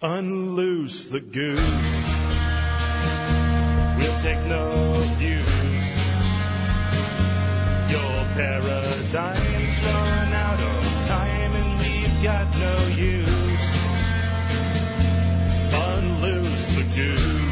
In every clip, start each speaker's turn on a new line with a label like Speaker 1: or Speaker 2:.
Speaker 1: Unloose the goose. We'll take no abuse. Your paradigm's run out of time and we've got no use. Unloose the goose.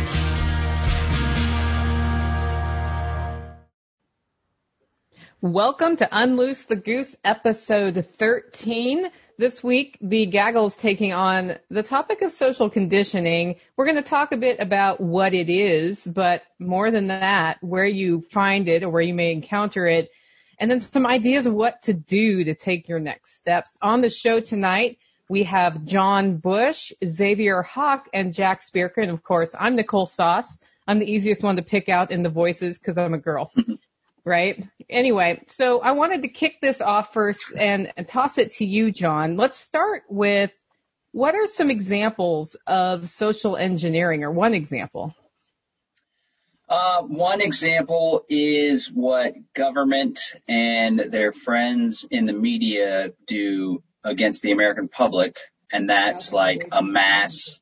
Speaker 2: Welcome to Unloose the Goose episode 13. This week, the gaggle is taking on the topic of social conditioning. We're going to talk a bit about what it is, but more than that, where you find it or where you may encounter it, and then some ideas of what to do to take your next steps. On the show tonight, we have John Bush, Xavier Hawk, and Jack Spirko. And of course, I'm Nicole Sauce. I'm the easiest one to pick out in the voices because I'm a girl. right? Anyway, so I wanted to kick this off first and, and toss it to you, John. Let's start with what are some examples of social engineering or one example?
Speaker 3: Uh, one example is what government and their friends in the media do against the American public, and that's like a mass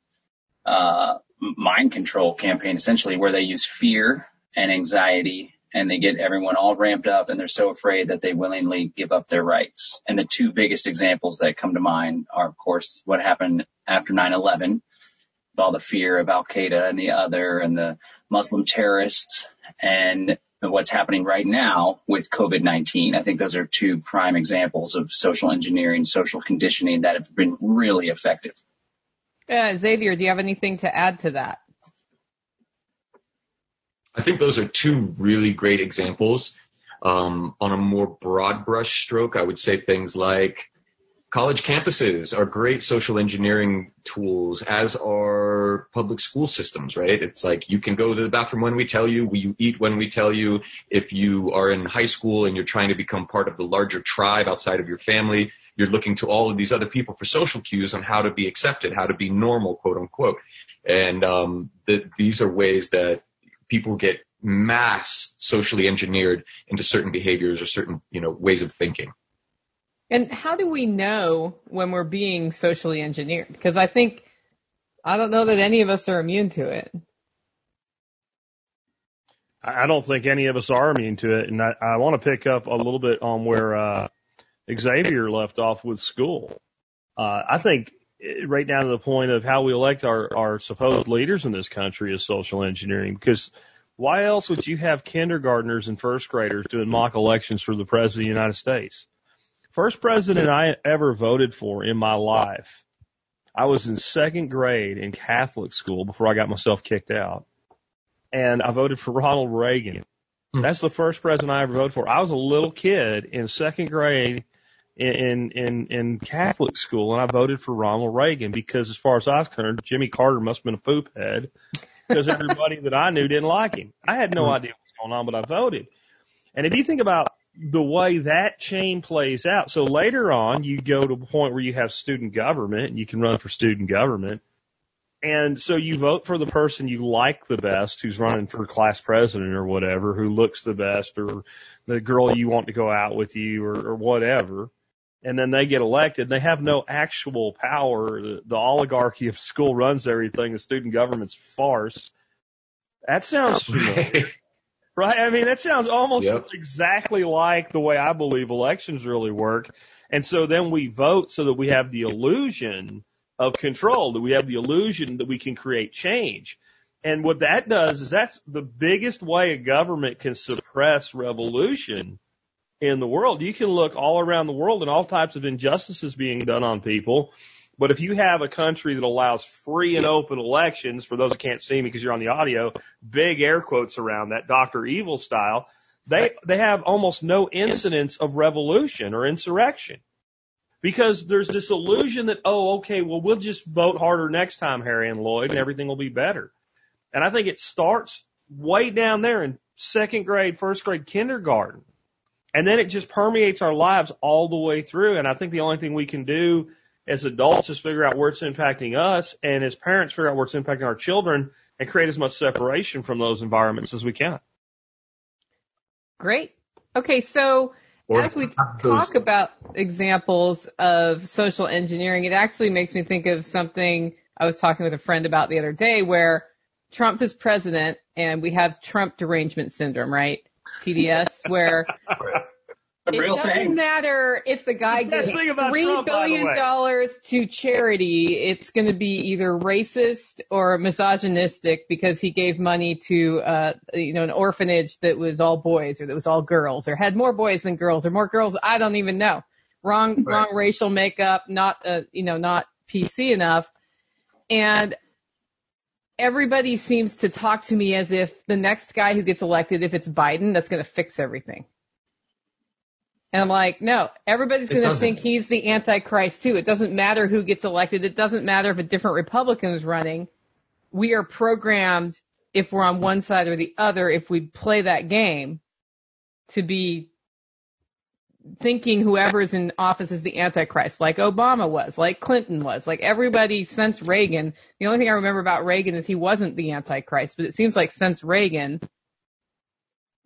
Speaker 3: uh, mind control campaign, essentially, where they use fear and anxiety and they get everyone all ramped up and they're so afraid that they willingly give up their rights. And the two biggest examples that come to mind are, of course, what happened after 9-11 with all the fear of Al Qaeda and the other and the Muslim terrorists and what's happening right now with COVID-19. I think those are two prime examples of social engineering, social conditioning that have been really effective.
Speaker 2: Uh, Xavier, do you have anything to add to that?
Speaker 4: I think those are two really great examples. Um, on a more broad brush stroke, I would say things like college campuses are great social engineering tools, as are public school systems, right? It's like you can go to the bathroom when we tell you, you eat when we tell you. If you are in high school and you're trying to become part of the larger tribe outside of your family, you're looking to all of these other people for social cues on how to be accepted, how to be normal, quote unquote. And um, the, these are ways that people get mass socially engineered into certain behaviors or certain, you know, ways of thinking.
Speaker 2: And how do we know when we're being socially engineered? Because I think, I don't know that any of us are immune to it.
Speaker 5: I don't think any of us are immune to it. And I, I want to pick up a little bit on where uh, Xavier left off with school. Uh, I think right down to the point of how we elect our, our supposed leaders in this country is social engineering because why else would you have kindergartners and first graders doing mock elections for the president of the United States? First president I ever voted for in my life, I was in second grade in Catholic school before I got myself kicked out. And I voted for Ronald Reagan. Hmm. That's the first president I ever voted for. I was a little kid in second grade in in in Catholic school, and I voted for Ronald Reagan because, as far as I was concerned, Jimmy Carter must have been a poop head because everybody that I knew didn't like him. I had no idea what was going on, but I voted. And if you think about the way that chain plays out, so later on you go to a point where you have student government and you can run for student government. And so you vote for the person you like the best who's running for class president or whatever, who looks the best or the girl you want to go out with you or, or whatever and then they get elected. They have no actual power. The, the oligarchy of school runs everything. The student government's farce. That sounds familiar. Right? I mean, that sounds almost yep. exactly like the way I believe elections really work. And so then we vote so that we have the illusion of control, that we have the illusion that we can create change. And what that does is that's the biggest way a government can suppress revolution in the world. You can look all around the world and all types of injustices being done on people. But if you have a country that allows free and open elections, for those that can't see me because you're on the audio, big air quotes around that, Dr. Evil style, they, they have almost no incidents of revolution or insurrection. Because there's this illusion that, oh, okay, well, we'll just vote harder next time, Harry and Lloyd, and everything will be better. And I think it starts way down there in second grade, first grade, kindergarten. And then it just permeates our lives all the way through. And I think the only thing we can do as adults is figure out where it's impacting us and as parents figure out where it's impacting our children and create as much separation from those environments as we can.
Speaker 2: Great. Okay. So or as we talk about examples of social engineering, it actually makes me think of something I was talking with a friend about the other day where Trump is president and we have Trump derangement syndrome, right? TDS, where it
Speaker 3: real
Speaker 2: doesn't
Speaker 3: thing.
Speaker 2: matter if the guy
Speaker 5: Best
Speaker 2: gives three
Speaker 5: Trump,
Speaker 2: billion dollars to charity, it's going to be either racist or misogynistic because he gave money to, uh, you know, an orphanage that was all boys or that was all girls or had more boys than girls or more girls. I don't even know. Wrong,
Speaker 4: Right.
Speaker 2: wrong racial makeup, not, uh, you know, not PC enough. And everybody seems to talk to me as if the next guy who gets elected, if it's Biden, that's going to fix everything. And I'm like, no, everybody's going to think he's the Antichrist too. It doesn't matter who gets elected. It doesn't matter if a different Republican is running. We are programmed, if we're on one side or the other, if we play that game, to be thinking whoever's in office is the Antichrist, like Obama was, like Clinton was, like everybody since Reagan. The only thing I remember about Reagan is he wasn't the Antichrist, but it seems like since Reagan,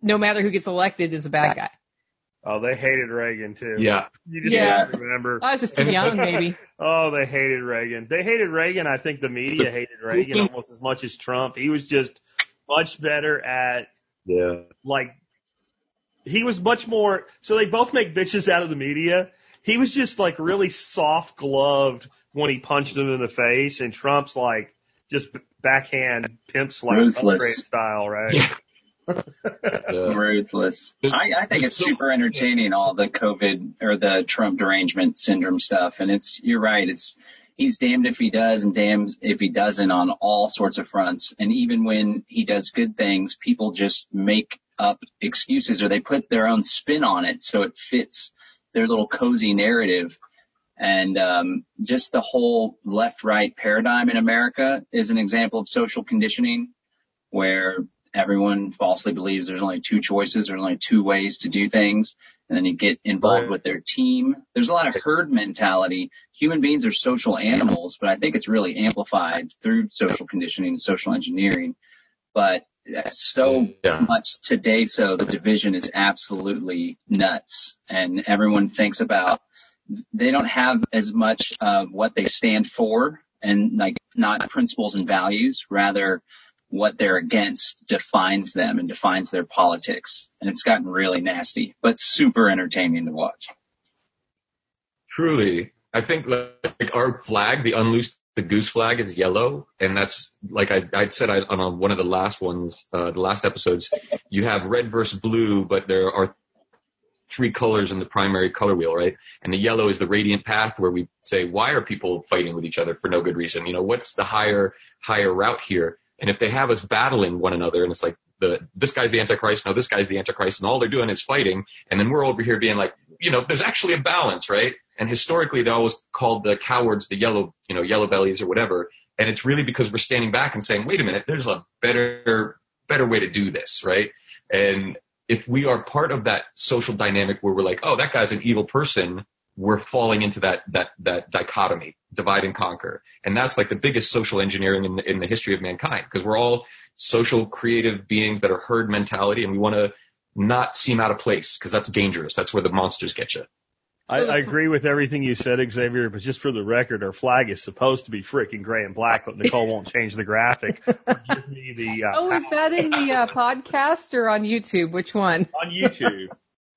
Speaker 2: no matter who gets elected is a bad guy.
Speaker 5: Oh, they hated Reagan too.
Speaker 4: Yeah.
Speaker 5: You just
Speaker 2: Yeah.
Speaker 5: remember.
Speaker 2: I was just too young, maybe.
Speaker 5: Oh, they hated Reagan. They hated Reagan. I think the media hated Reagan almost as much as Trump. He was just much better at
Speaker 4: Yeah.
Speaker 5: like he was much more so they both make bitches out of the media. He was just like really soft gloved when he punched him in the face and Trump's like just backhand pimp slap
Speaker 3: Ruthless.
Speaker 5: style, right?
Speaker 4: Yeah. Yeah.
Speaker 3: Ruthless. I, I think it's super entertaining, all the COVID or the Trump derangement syndrome stuff. And it's, you're right. It's, he's damned if he does and damned if he doesn't on all sorts of fronts. And even when he does good things, people just make up excuses or they put their own spin on it so it fits their little cozy narrative. And um, just the whole left-right paradigm in America is an example of social conditioning where everyone falsely believes there's only two choices, there's only two ways to do things, and then you get involved
Speaker 4: Right.
Speaker 3: with their team. There's a lot of herd mentality. Human beings are social animals, but I think it's really amplified through social conditioning and social engineering. But so
Speaker 4: Yeah.
Speaker 3: much today, so the division is absolutely nuts, and everyone thinks about they don't have as much of what they stand for and like not principles and values, rather what they're against defines them and defines their politics. And it's gotten really nasty, but super entertaining to watch.
Speaker 4: Truly, I think like our flag, the unloose the goose flag is yellow, and that's like I I'd said I, on a, one of the last ones, uh, the last episodes, you have red versus blue, but there are three colors in the primary color wheel, right? And the yellow is the radiant path where we say, why are people fighting with each other for no good reason? You know, what's the higher higher route here? And if they have us battling one another, and it's like the this guy's the antichrist, no, this guy's the antichrist, and all they're doing is fighting, and then we're over here being like, you know, there's actually a balance, right? And historically, they always called the cowards the yellow, you know, yellow bellies or whatever. And it's really because we're standing back and saying, wait a minute, there's a better, better way to do this, right? And if we are part of that social dynamic where we're like, oh, that guy's an evil person, we're falling into that, that, that dichotomy, divide and conquer. And that's like the biggest social engineering in the, in the history of mankind because we're all social creative beings that are herd mentality and we want to not seem out of place because that's dangerous. That's where the monsters get you.
Speaker 5: I, I agree with everything you said, Xavier, but just for the record, our flag is supposed to be freaking gray and black, but Nicole won't change the graphic. Give me the uh,
Speaker 2: Oh, is that in the uh, podcast or on YouTube? Which one?
Speaker 5: on YouTube.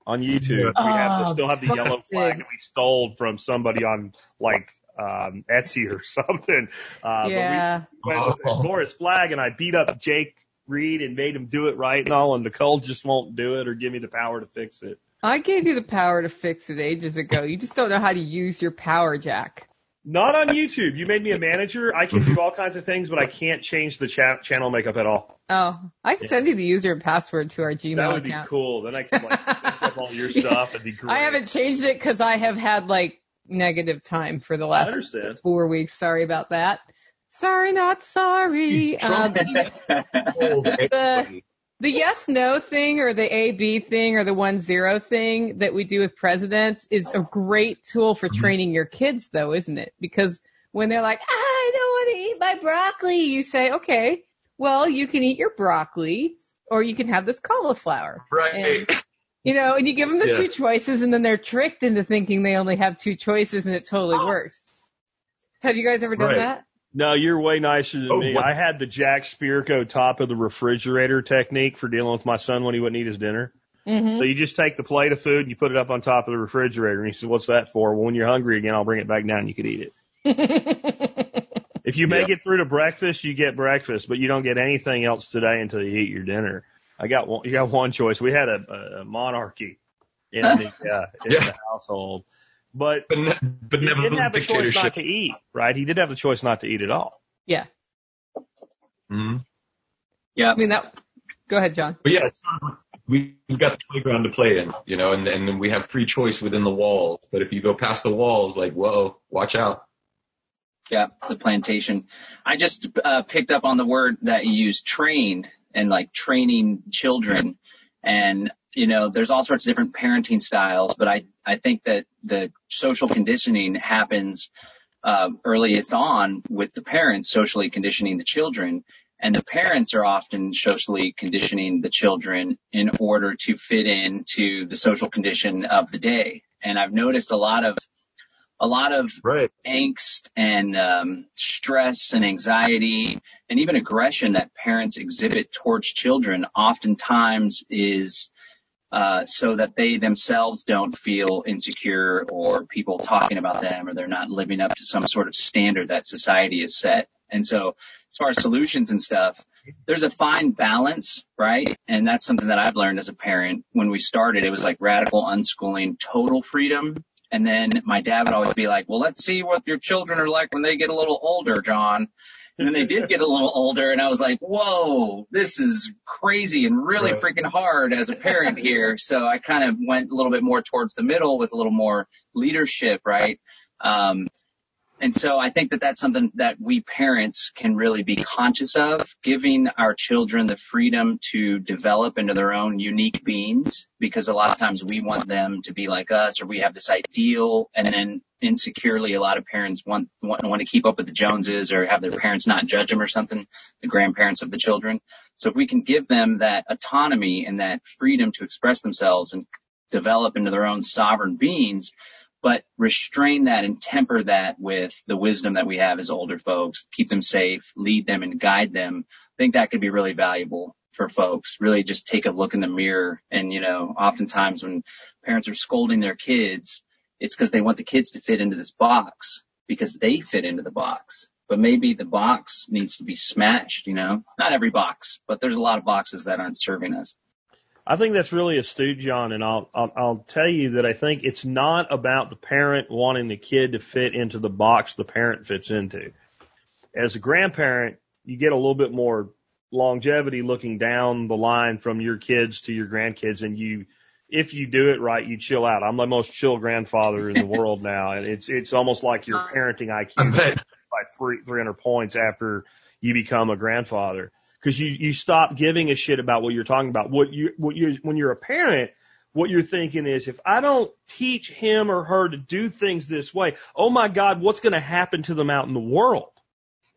Speaker 5: On YouTube, we have
Speaker 2: Oh,
Speaker 5: still have the yellow flag that we stole from somebody on like um Etsy or something. Uh,
Speaker 2: yeah.
Speaker 5: but we went with the
Speaker 4: Oh.
Speaker 5: Morris flag, and I beat up Jake Reed and made him do it right and all, and Nicole just won't do it or give me the power to fix it.
Speaker 2: I gave you the power to fix it ages ago. You just don't know how to use your power jack.
Speaker 5: Not on YouTube. You made me a manager. I can do all kinds of things, but I can't change the cha- channel makeup at all.
Speaker 2: Oh, I can send you the user and password to our Gmail account.
Speaker 5: That would be cool. Then I can like mix up all your stuff. It'd be great.
Speaker 2: I haven't changed it because I have had like negative time for the last four weeks. Sorry about that. Sorry, not sorry. Um,
Speaker 4: Trump-
Speaker 2: the, the yes no thing or the A B thing or the one zero thing that we do with presidents is a great tool for mm-hmm. training your kids though, isn't it? Because when they're like, I don't want to eat my broccoli, you say, okay, well, you can eat your broccoli or you can have this cauliflower.
Speaker 4: Right.
Speaker 2: You know, and you give them the
Speaker 4: Yeah.
Speaker 2: two choices and then they're tricked into thinking they only have two choices and it totally oh. works. Have you guys ever done
Speaker 4: Right.
Speaker 2: that?
Speaker 5: No, you're way nicer than
Speaker 4: Oh,
Speaker 5: me.
Speaker 4: what?
Speaker 5: I had the Jack Spirko top of the refrigerator technique for dealing with my son when he wouldn't eat his dinner.
Speaker 2: hmm
Speaker 5: So you just take the plate of food and you put it up on top of the refrigerator. And he said, "What's that for?" Well, when you're hungry again, I'll bring it back down. and You could eat it. If you make it through to breakfast, you get breakfast, but you don't get anything else today until you eat your dinner. I got one. You got one choice. We had a, a monarchy in the uh, in
Speaker 4: Yeah.
Speaker 5: the household, but
Speaker 4: But, ne- but
Speaker 5: he
Speaker 4: never
Speaker 5: didn't have the choice not
Speaker 4: dictatorship.
Speaker 5: to eat. Right? He did have the choice not to eat at all.
Speaker 2: yeah.
Speaker 4: hmm
Speaker 3: Yeah.
Speaker 2: I mean that. Go ahead, John.
Speaker 4: But yeah, it's not like we, we've got the playground to play in, you know, and, and we have free choice within the walls. But if you go past the walls, like, whoa, watch out.
Speaker 3: Yeah, the plantation. I just uh, picked up on the word that you used, trained, and like training children. And you know, there's all sorts of different parenting styles, but I I think that the social conditioning happens uh, earliest on with the parents socially conditioning the children. And the parents are often socially conditioning the children in order to fit into the social condition of the day. And I've noticed a lot of a lot of
Speaker 4: Right.
Speaker 3: angst and um, stress and anxiety and even aggression that parents exhibit towards children oftentimes is uh, so that they themselves don't feel insecure or people talking about them or they're not living up to some sort of standard that society has set. And so as far as solutions and stuff, there's a fine balance, right? And that's something that I've learned as a parent. When we started, it was like radical unschooling, total freedom. And then my dad would always be like, well, let's see what your children are like when they get a little older, John. And then they did get a little older and I was like, whoa, this is crazy and really
Speaker 4: Right.
Speaker 3: freaking hard as a parent here. So I kind of went a little bit more towards the middle with a little more leadership, right? Um, and so I think that that's something that we parents can really be conscious of, giving our children the freedom to develop into their own unique beings, because a lot of times we want them to be like us or we have this ideal and then insecurely a lot of parents want, want, want to keep up with the Joneses or have their parents not judge them or something, the grandparents of the children. So if we can give them that autonomy and that freedom to express themselves and develop into their own sovereign beings, but restrain that and temper that with the wisdom that we have as older folks, keep them safe, lead them and guide them. I think that could be really valuable for folks. Really just take a look in the mirror. And, you know, oftentimes when parents are scolding their kids, it's because they want the kids to fit into this box because they fit into the box. But maybe the box needs to be smashed, you know, not every box, but there's a lot of boxes that aren't serving us.
Speaker 5: I think that's really astute, John, and I'll, I'll I'll tell you that I think it's not about the parent wanting the kid to fit into the box the parent fits into. As a grandparent, you get a little bit more longevity looking down the line from your kids to your grandkids, and you, if you do it right, you chill out. I'm the most chill grandfather in the world now, and it's it's almost like your parenting IQ by three three hundred points after you become a grandfather because you you stop giving a shit about what you're talking about. What you what you when you're a parent, what you're thinking is if I don't teach him or her to do things this way, oh my God, what's going to happen to them out in the world?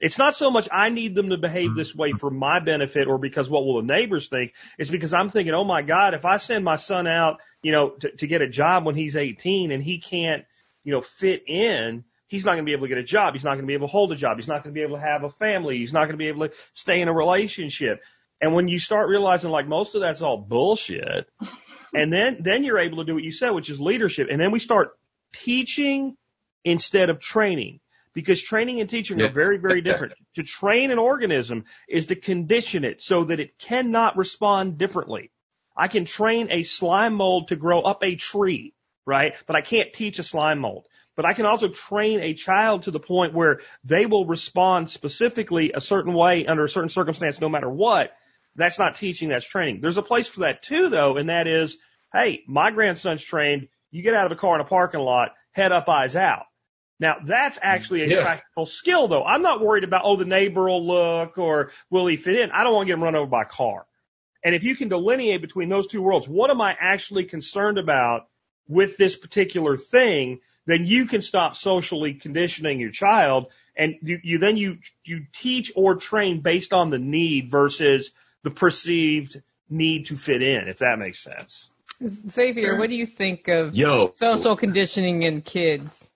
Speaker 5: It's not so much I need them to behave this way for my benefit or because what will the neighbors think. It's because I'm thinking, oh my God, if I send my son out, you know, to, to get a job when he's 18 and he can't, you know, fit in, he's not going to be able to get a job. He's not going to be able to hold a job. He's not going to be able to have a family. He's not going to be able to stay in a relationship. And when you start realizing like most of that's all bullshit, and then, then you're able to do what you said, which is leadership. And then we start teaching instead of training because training and teaching are very, very different. to train an organism is to condition it so that it cannot respond differently. I can train a slime mold to grow up a tree, right? But I can't teach a slime mold. But I can also train a child to the point where they will respond specifically a certain way under a certain circumstance no matter what. That's not teaching, that's training. There's a place for that too though, and that is, hey, my grandson's trained, you get out of a car in a parking lot, head up, eyes out. Now that's actually a
Speaker 4: Yeah.
Speaker 5: practical skill though. I'm not worried about, oh, the neighbor will look or will he fit in? I don't want to get him run over by a car. And if you can delineate between those two worlds, what am I actually concerned about with this particular thing? Then you can stop socially conditioning your child and you, you then you, you teach or train based on the need versus the perceived need to fit in, if that makes sense.
Speaker 2: Xavier, what do you think of
Speaker 4: Yo.
Speaker 2: social conditioning in kids?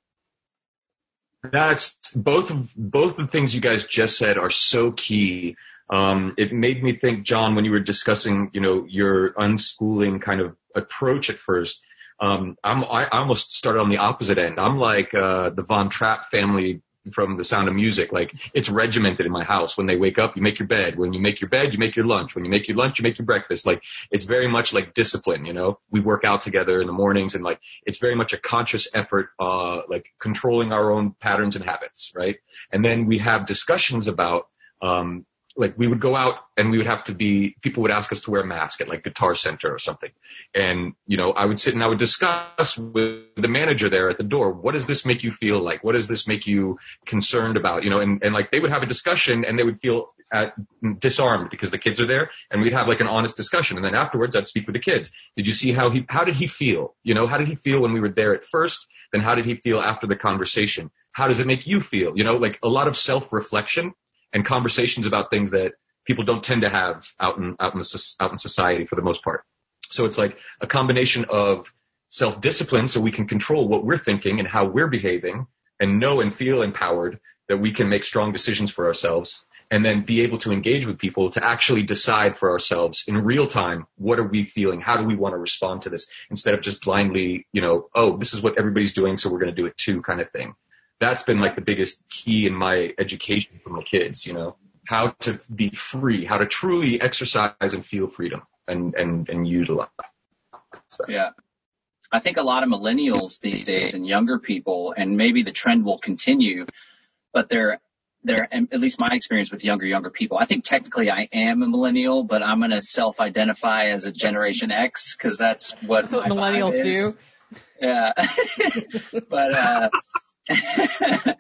Speaker 4: That's both both the things you guys just said are so key. Um, it made me think, John, when you were discussing, you know, your unschooling kind of approach at first. Um, I'm, I, almost started on the opposite end. I'm like uh, the Von Trapp family from The Sound of Music. Like it's regimented in my house. When they wake up, you make your bed. When you make your bed, you make your lunch. When you make your lunch, you make your breakfast. Like it's very much like discipline, you know? We work out together in the mornings and like it's very much a conscious effort, uh, like controlling our own patterns and habits, right? And then we have discussions about, um, like we would go out and we would have to be people would ask us to wear a mask at like guitar center or something. And you know i would sit and i would discuss with the manager there at the door what does this make you feel like? What does this make you concerned about? You know and, and like they would have a discussion and they would feel at, disarmed because the kids are there and we'd have like an honest discussion. And then afterwards i'd speak with the kids. Did you see how he how did he feel? You know how did he feel when we were there at first? Then how did he feel after the conversation? How does it make you feel? You know like a lot of self reflection and conversations about things that people don't tend to have out in out in the, out in society for the most part. So it's like a combination of self-discipline so we can control what we're thinking and how we're behaving and know and feel empowered that we can make strong decisions for ourselves and then be able to engage with people to actually decide for ourselves in real time what are we feeling? How do we want to respond to this? Instead of just blindly you know oh this is what everybody's doing so we're going to do it too kind of thing that's been like the biggest key in my education for my kids, you know, how to be free, how to truly exercise and feel freedom and, and, and utilize.
Speaker 3: That. Yeah. I think a lot of millennials these days and younger people, and maybe the trend will continue, but they're, they're, at least my experience with younger, younger people. I think technically I am a millennial, but I'm going to self-identify as a generation X because that's what,
Speaker 2: that's what millennials do.
Speaker 3: Yeah. but, uh,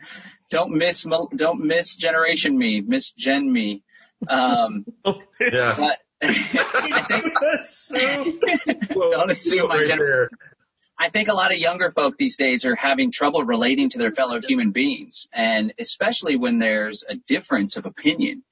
Speaker 3: don't miss, don't miss generation me, miss gen me. Um, yeah. But, so, don't assume my generation. I think a lot of younger folk these days are having trouble relating to their fellow human beings, and especially when there's a difference of opinion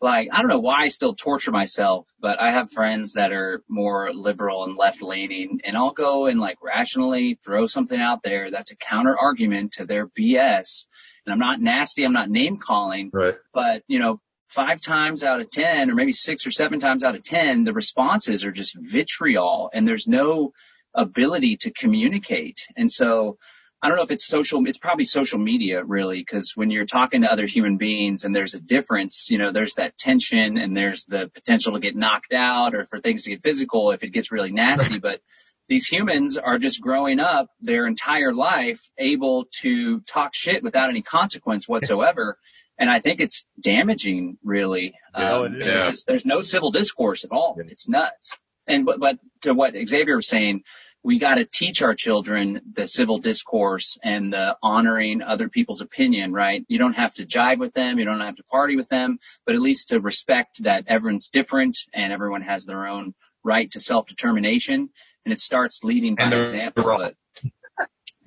Speaker 3: like I don't know why I still torture myself, but I have friends that are more liberal and left leaning and I'll go and like rationally throw something out there that's a counter argument to their BS. And I'm not nasty, I'm not name calling,
Speaker 4: right.
Speaker 3: but you know, five times out of 10 or maybe six or seven times out of 10, the responses are just vitriol and there's no ability to communicate. And so I don't know if it's social, it's probably social media really, because when you're talking to other human beings and there's a difference, you know, there's that tension and there's the potential to get knocked out or for things to get physical if it gets really nasty. Right. But these humans are just growing up their entire life able to talk shit without any consequence whatsoever. and I think it's damaging really.
Speaker 4: Yeah, um, yeah.
Speaker 3: Just, there's no civil discourse at all. It's nuts. And, but, but to what Xavier was saying, we got to teach our children the civil discourse and the honoring other people's opinion, right? You don't have to jive with them. You don't have to party with them, but at least to respect that everyone's different and everyone has their own right to self-determination. And it starts leading by example. But,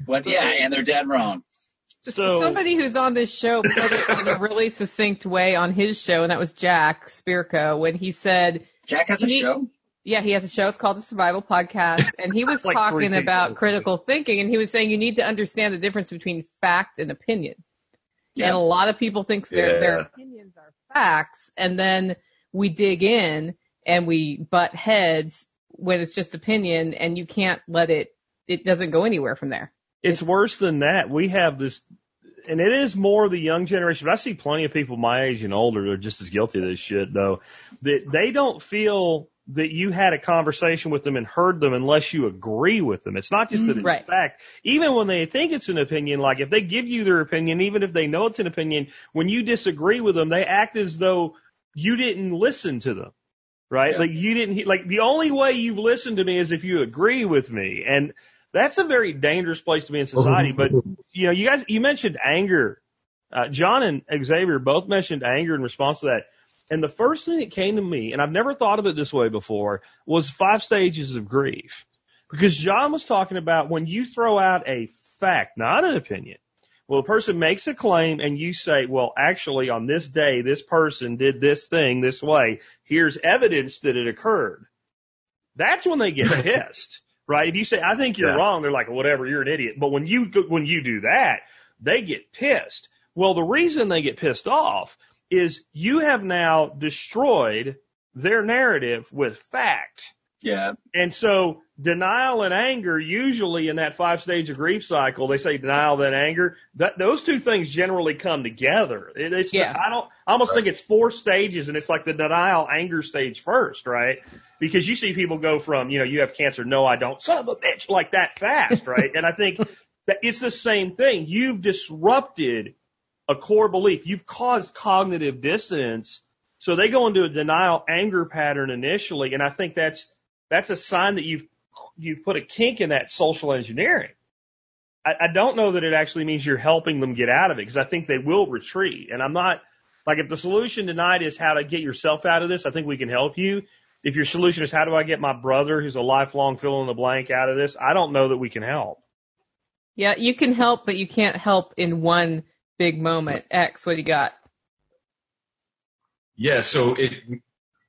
Speaker 3: what? Yeah, and they're dead wrong.
Speaker 2: So somebody who's on this show put it in a really succinct way on his show, and that was Jack Spirko when he said
Speaker 3: Jack has a show.
Speaker 2: Yeah, he has a show. It's called the Survival Podcast, and he was like talking about critical thinking, and he was saying you need to understand the difference between fact and opinion. Yeah. And a lot of people think their yeah. their opinions are facts, and then we dig in and we butt heads when it's just opinion, and you can't let it. It doesn't go anywhere from there.
Speaker 5: It's, it's worse than that. We have this, and it is more the young generation. But I see plenty of people my age and older that are just as guilty of this shit, though. That they don't feel that you had a conversation with them and heard them unless you agree with them. It's not just that it's right. fact. Even when they think it's an opinion, like if they give you their opinion, even if they know it's an opinion, when you disagree with them, they act as though you didn't listen to them. Right? Yeah. Like you didn't, like the only way you've listened to me is if you agree with me. And that's a very dangerous place to be in society. But, you know, you guys, you mentioned anger. Uh, John and Xavier both mentioned anger in response to that and the first thing that came to me, and I've never thought of it this way before, was five stages of grief. Because John was talking about when you throw out a fact, not an opinion. Well, a person makes a claim and you say, well, actually on this day, this person did this thing this way. Here's evidence that it occurred. That's when they get pissed, right? If you say, I think you're yeah. wrong, they're like, whatever, you're an idiot. But when you, when you do that, they get pissed. Well, the reason they get pissed off is you have now destroyed their narrative with fact.
Speaker 3: Yeah.
Speaker 5: And so denial and anger, usually in that five stage of grief cycle, they say denial then anger. That those two things generally come together. It, it's
Speaker 2: Yeah.
Speaker 5: I don't I almost think it's four stages, and it's like the denial anger stage first, right? Because you see people go from you know you have cancer, no I don't, son of a bitch, like that fast, right? and I think that it's the same thing. You've disrupted a core belief. You've caused cognitive dissonance. So they go into a denial anger pattern initially, and I think that's that's a sign that you've you've put a kink in that social engineering. I, I don't know that it actually means you're helping them get out of it because I think they will retreat. And I'm not like if the solution tonight is how to get yourself out of this, I think we can help you. If your solution is how do I get my brother who's a lifelong fill in the blank out of this, I don't know that we can help.
Speaker 2: Yeah, you can help, but you can't help in one big moment. X, what do you got?
Speaker 4: Yeah, so it,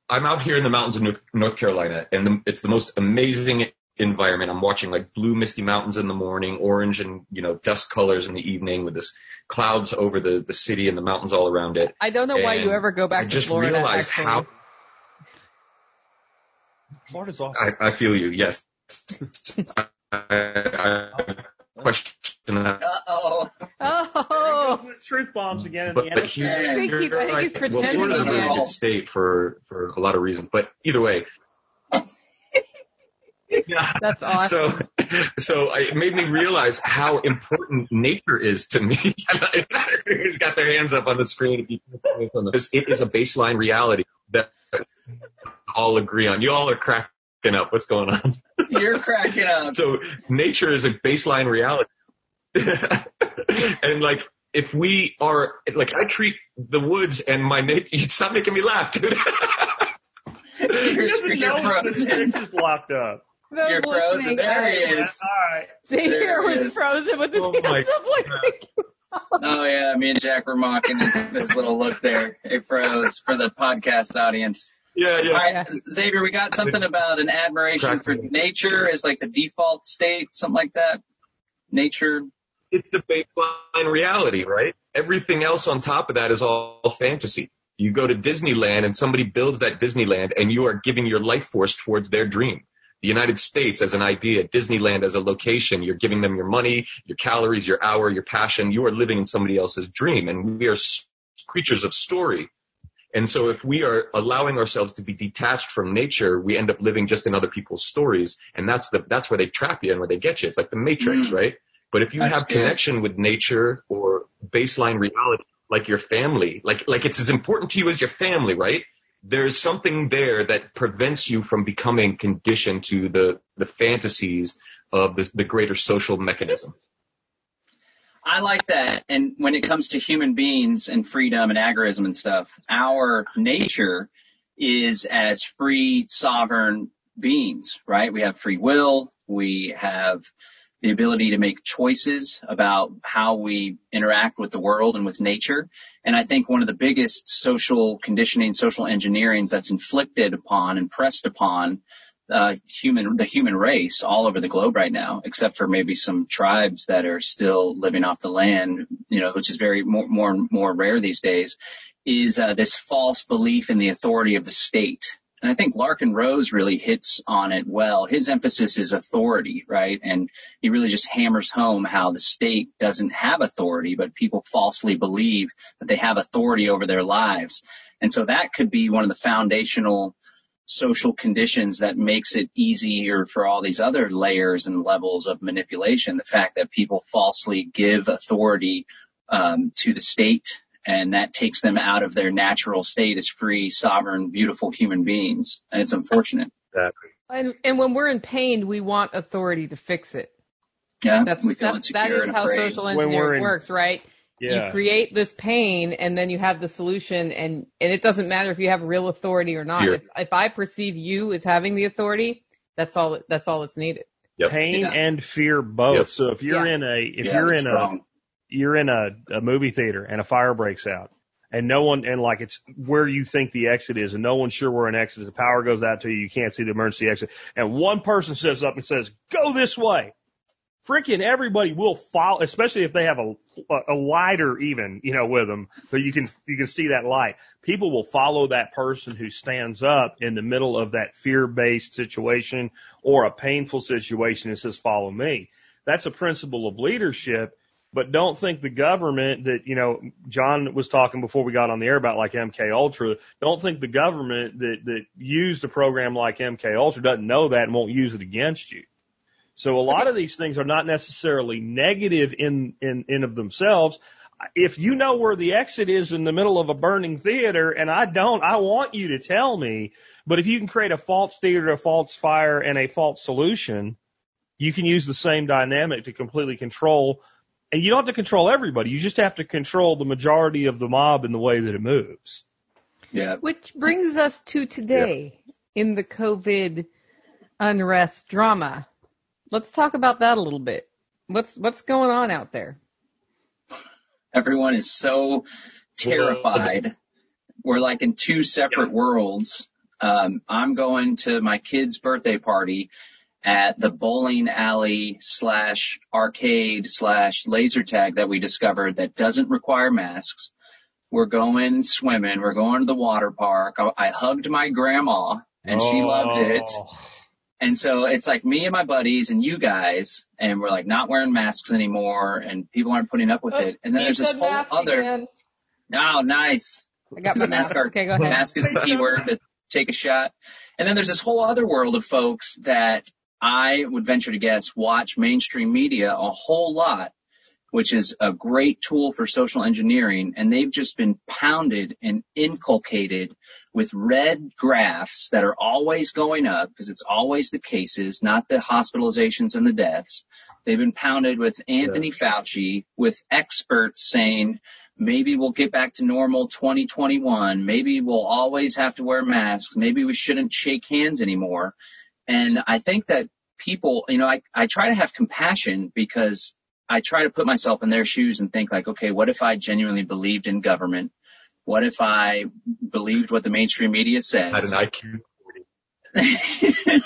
Speaker 4: I'm out here in the mountains of North- North Carolina, and the, it's the most amazing environment. I'm watching like blue misty mountains in the morning, orange and you know dust colors in the evening, with this clouds over the the city and the mountains all around it.
Speaker 2: I don't know why you ever go back to Florida.
Speaker 4: I
Speaker 2: to
Speaker 4: just
Speaker 2: Florida.
Speaker 4: realized
Speaker 2: actually.
Speaker 4: how
Speaker 5: Florida's awesome.
Speaker 4: I, I feel you. Yes. I, I, I question.
Speaker 3: Uh oh.
Speaker 2: Oh,
Speaker 5: truth bombs again. In
Speaker 4: But,
Speaker 5: the
Speaker 4: but
Speaker 5: end.
Speaker 4: here,
Speaker 2: I think he's- I think he's
Speaker 4: well,
Speaker 2: pretending
Speaker 4: Florida's a really
Speaker 3: again.
Speaker 4: good state for for a lot of reasons. But either way,
Speaker 2: that's awesome.
Speaker 4: So, so it made me realize how important nature is to me. Who's got their hands up on the screen? If you can focus on this. It is a baseline reality that all agree on. You all are cracking up. What's going on?
Speaker 3: You're cracking up.
Speaker 4: So nature is a baseline reality. and like, if we are, like, I treat the woods and my nature, stop making me laugh, dude.
Speaker 3: You're,
Speaker 5: He doesn't
Speaker 3: you're
Speaker 5: know
Speaker 3: frozen.
Speaker 5: the is locked up.
Speaker 2: Those
Speaker 3: You're frozen.
Speaker 2: listening,
Speaker 3: There he is.
Speaker 5: All right.
Speaker 2: Xavier
Speaker 3: There he
Speaker 2: was
Speaker 3: is.
Speaker 2: frozen with his
Speaker 4: Oh
Speaker 2: hands up like
Speaker 3: Oh yeah, me and Jack were mocking his, his little look there. It froze for the podcast audience.
Speaker 4: Yeah, yeah.
Speaker 3: All right, Xavier, we got something about an admiration for nature as like the default state, something like that. Nature.
Speaker 4: it's the baseline reality, right? Everything else on top of that is all fantasy. You go to Disneyland and somebody builds that Disneyland and you are giving your life force towards their dream. The United States as an idea, Disneyland as a location, you're giving them your money, your calories, your hour, your passion. You are living in somebody else's dream and we are creatures of story. And so if we are allowing ourselves to be detached from nature, we end up living just in other people's stories. And that's the, that's where they trap you and where they get you. It's like the matrix,
Speaker 3: Mm.
Speaker 4: right? But if you
Speaker 3: That's
Speaker 4: have
Speaker 3: good.
Speaker 4: connection with nature or baseline reality, like your family, like, like it's as important to you as your family, right? There's something there that prevents you from becoming conditioned to the, the fantasies of the, the greater social mechanism.
Speaker 3: I like that. And when it comes to human beings and freedom and agorism and stuff, our nature is as free, sovereign beings, right? We have free will. We have the ability to make choices about how we interact with the world and with nature. And I think one of the biggest social conditioning, social engineerings that's inflicted upon and pressed upon uh, human, the human race all over the globe right now, except for maybe some tribes that are still living off the land, you know, which is very more, more, more rare these days, is uh, this false belief in the authority of the state. And I think Larken Rose really hits on it well. His emphasis is authority, right? And he really just hammers home how the state doesn't have authority, but people falsely believe that they have authority over their lives. And so that could be one of the foundational social conditions that makes it easier for all these other layers and levels of manipulation. The fact that people falsely give authority um, to the state and that takes them out of their natural state as free, sovereign, beautiful human beings. And it's unfortunate.
Speaker 4: Exactly.
Speaker 2: And, and when we're in pain, we want authority to fix it.
Speaker 3: Yeah,
Speaker 2: That's
Speaker 3: we feel
Speaker 2: that,
Speaker 3: insecure
Speaker 2: that is
Speaker 3: and
Speaker 2: how
Speaker 3: afraid.
Speaker 2: social engineering
Speaker 5: in-
Speaker 2: works, right?
Speaker 5: Yeah.
Speaker 2: You create this pain and then you have the solution and, and it doesn't matter if you have real authority or not. If, if I perceive you as having the authority, that's all, that's all that's needed.
Speaker 4: Yep.
Speaker 5: Pain
Speaker 3: Yeah.
Speaker 5: and fear both.
Speaker 4: Yep.
Speaker 5: So if you're
Speaker 2: Yeah.
Speaker 5: in a if
Speaker 3: Yeah,
Speaker 5: you're
Speaker 3: they're
Speaker 5: in a you're in a, a movie theater and a fire breaks out and no one and like it's where you think the exit is and no one's sure where an exit is. The power goes out to you, you can't see the emergency exit. And one person steps up and says, Go this way. Freaking everybody will follow, especially if they have a, a lighter even, you know, with them, so you can, you can see that light. People will follow that person who stands up in the middle of that fear-based situation or a painful situation and says, follow me. That's a principle of leadership, but don't think the government that, you know, John was talking before we got on the air about like MK Ultra. Don't think the government that, that used a program like MK Ultra doesn't know that and won't use it against you. So a lot of these things are not necessarily negative in, in, in of themselves. If you know where the exit is in the middle of a burning theater and I don't, I want you to tell me. But if you can create a false theater, a false fire and a false solution, you can use the same dynamic to completely control and you don't have to control everybody. You just have to control the majority of the mob in the way that it moves.
Speaker 3: Yeah.
Speaker 2: Which brings us to today in the COVID unrest drama. Let's talk about that a little bit. What's what's going on out there?
Speaker 3: Everyone is so terrified. We're like in two separate worlds. Um, I'm going to my kid's birthday party at the bowling alley slash arcade slash laser tag that we discovered that doesn't require masks. We're going swimming. We're going to the water park. I, I hugged my grandma and she loved it.
Speaker 5: Oh.
Speaker 3: And so it's like me and my buddies and you guys, and we're like not wearing masks anymore, and people aren't putting up with it. And then there's this whole other.
Speaker 2: again.
Speaker 3: Oh, nice.
Speaker 2: I got my mask.
Speaker 3: Mask are-
Speaker 2: Okay, go ahead.
Speaker 3: Mask is the key word to take a shot. And then there's this whole other world of folks that I would venture to guess watch mainstream media a whole lot, which is a great tool for social engineering. And they've just been pounded and inculcated with red graphs that are always going up because it's always the cases, not the hospitalizations and the deaths. They've been pounded with Anthony Fauci, with experts saying maybe we'll get back to normal 2021. Maybe we'll always have to wear masks. Maybe we shouldn't shake hands anymore. And I think that people, you know, I, I try to have compassion because I try to put myself in their shoes and think like, okay, what if I genuinely believed in government? What if I believed what the mainstream media says?
Speaker 4: Had an IQ.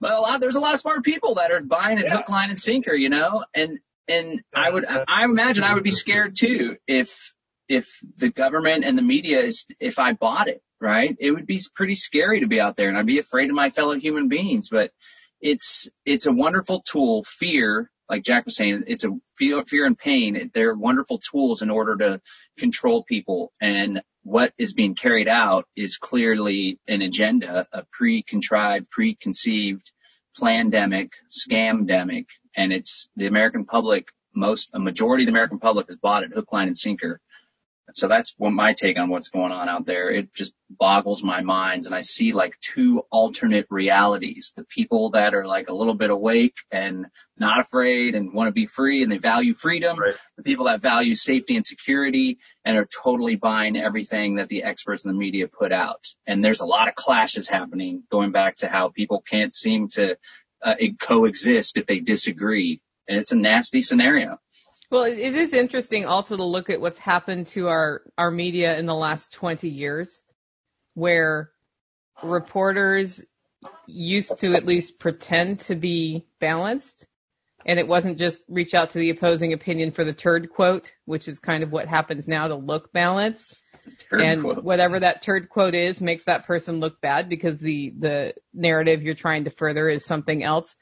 Speaker 3: well, a lot, there's a lot of smart people that are buying it hook, line, and sinker, you know, and and I would I imagine I would be scared too if if the government and the media is if I bought it, right? It would be pretty scary to be out there, and I'd be afraid of my fellow human beings. But it's it's a wonderful tool. Fear, like Jack was saying, it's a fear, fear and pain. They're wonderful tools in order to control people. And what is being carried out is clearly an agenda, a pre-contrived, preconceived, plandemic, scamdemic, and it's the American public. Most a majority of the American public has bought it hook, line, and sinker. So that's what my take on what's going on out there. It just boggles my mind. And I see like two alternate realities. The people that are like a little bit awake and not afraid and want to be free and they value freedom.
Speaker 4: Right.
Speaker 3: The people that value safety and security and are totally buying everything that the experts in the media put out. And there's a lot of clashes happening going back to how people can't seem to uh, coexist if they disagree. And it's a nasty scenario.
Speaker 2: Well, it is interesting also to look at what's happened to our, our media in the last 20 years, where reporters used to at least pretend to be balanced. And it wasn't just reach out to the opposing opinion for the turd quote, which is kind of what happens now to look balanced.
Speaker 3: Turd
Speaker 2: and
Speaker 3: quote.
Speaker 2: whatever that turd quote is makes that person look bad because the, the narrative you're trying to further is something else.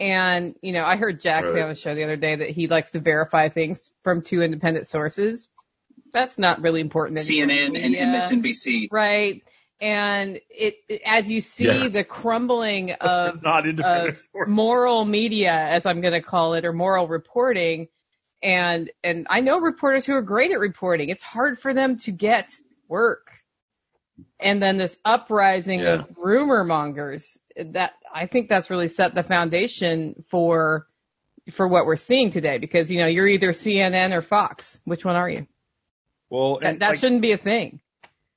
Speaker 2: And, you know, I heard Jack say on the show the other day that he likes to verify things from two independent sources. That's not really important. anymore in
Speaker 3: CNN and
Speaker 2: media,
Speaker 3: MSNBC.
Speaker 2: Right. And it, it- as you see
Speaker 4: Yeah.
Speaker 2: the crumbling of,
Speaker 5: Not independent
Speaker 2: of moral media, as I'm going to call it, or moral reporting, and, and I know reporters who are great at reporting. It's hard for them to get work. And then this uprising
Speaker 4: Yeah.
Speaker 2: of rumor mongers that I think that's really set the foundation for for what we're seeing today because you know you're either CNN or Fox. Which one are you?
Speaker 5: Well,
Speaker 2: That,
Speaker 5: and
Speaker 2: that
Speaker 5: like,
Speaker 2: shouldn't be a thing.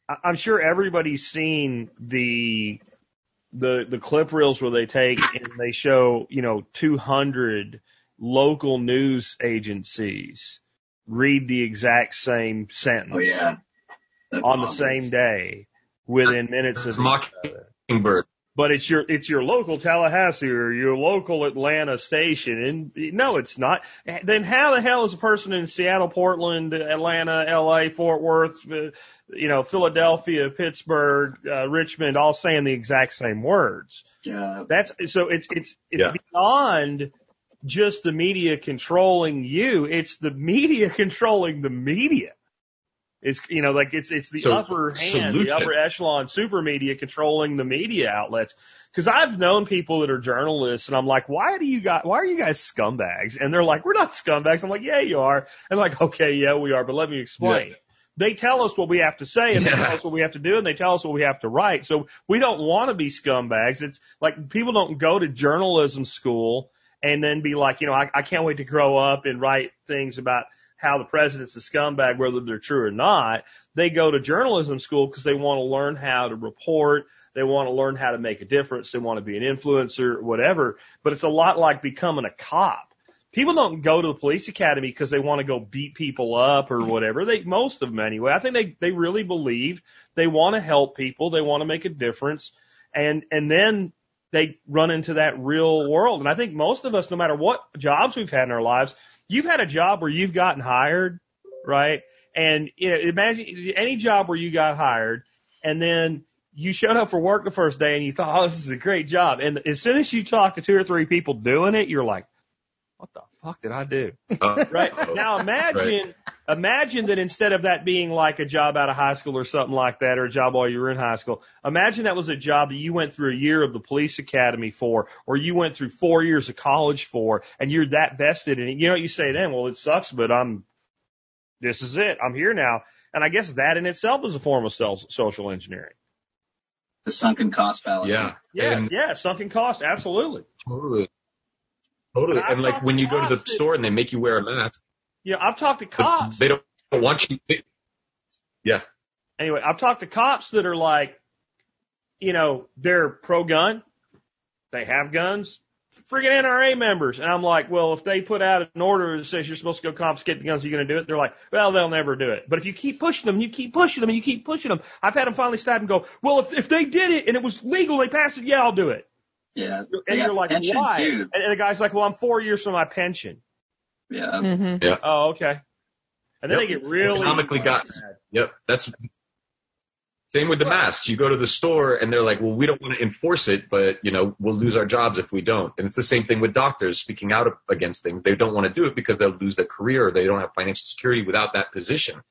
Speaker 5: I- I'm sure everybody's seen the the the clip reels where they take and they show you know 200 local news agencies read the exact same sentence
Speaker 3: Oh yeah. That's
Speaker 5: on the same day within minutes of.
Speaker 4: Mockingbird.
Speaker 5: but it's your it's your local Tallahassee or your local Atlanta station. And no, it's not. Then how the hell is a person in Seattle, Portland, Atlanta, L.A., Fort Worth, uh, you know, Philadelphia, Pittsburgh, uh, Richmond, all saying the exact same words?
Speaker 3: Yeah.
Speaker 5: That's so it's it's it's
Speaker 4: Yeah.
Speaker 5: beyond just the media controlling you. It's the media controlling the media. It's you know like it's it's the
Speaker 4: So,
Speaker 5: upper hand, the upper echelon super media controlling the media outlets. Because I've known people that are journalists, and I'm like, why do you guys? Why are you guys scumbags? And they're like, we're not scumbags. I'm like, yeah, you are. And like, okay, yeah, we are, but let me explain.
Speaker 4: Yeah.
Speaker 5: They tell us what we have to say, and they tell us what we have to do, and they tell us what we have to write. So we don't want to be scumbags. It's like people don't go to journalism school and then be like, you know, I, I can't wait to grow up and write things about how the president's a scumbag, whether they're true or not. They go to journalism school because they want to learn how to report. They want to learn how to make a difference. They want to be an influencer, whatever. But it's a lot like becoming a cop. People don't go to the police academy because they want to go beat people up or whatever. They, most of them anyway. I think they, they really believe they want to help people. They want to make a difference. And, and then they run into that real world. And I think most of us, no matter what jobs we've had in our lives, you've had a job where you've gotten hired, right? And you know, imagine any job where you got hired and then you showed up for work the first day and you thought, oh, this is a great job. And as soon as you talk to two or three people doing it, you're like, what the fuck did I do?
Speaker 4: Uh,
Speaker 5: Right. Now imagine, imagine that instead of that being like a job out of high school or something like that, or a job while you were in high school, imagine that was a job that you went through a year of the police academy for, or you went through four years of college for, and you're that vested in it. You know what you say then? Well, it sucks, but I'm, this is it. I'm here now. And I guess that in itself is a form of self, social engineering.
Speaker 3: The sunken cost fallacy.
Speaker 4: yeah.
Speaker 5: Yeah.
Speaker 4: And
Speaker 5: yeah. Sunken cost. Absolutely.
Speaker 4: totally. Totally.
Speaker 5: And
Speaker 4: And like when you go to the store and they make you wear a mask,
Speaker 5: Yeah. I've talked to cops.
Speaker 4: they don't want you. Yeah.
Speaker 5: anyway, I've talked to cops that are like, you know, they're pro gun, they have guns, friggin' NRA members. And I'm like, well, if they put out an order that says you're supposed to go confiscate the guns, are you going to do it? They're like, well, they'll never do it. But if you keep pushing them, you keep pushing them, and you keep pushing them. I've had them finally stop and go, well, if, if they did it and it was legal, they passed it, yeah, I'll do it.
Speaker 3: Yeah.
Speaker 5: And you're like, why?
Speaker 3: too.
Speaker 5: And, and the guy's like, well, I'm four years from my pension.
Speaker 3: Yeah.
Speaker 2: Mm-hmm.
Speaker 5: Oh, okay. And then
Speaker 4: Yep.
Speaker 5: they get really
Speaker 4: Economically got-
Speaker 5: mad.
Speaker 4: Yep. That's same with the masks. You go to the store and they're like, well, we don't want to enforce it, but you know, we'll lose our jobs if we don't. And it's the same thing with doctors speaking out against things. They don't want to do it because they'll lose their career or they don't have financial security without that position.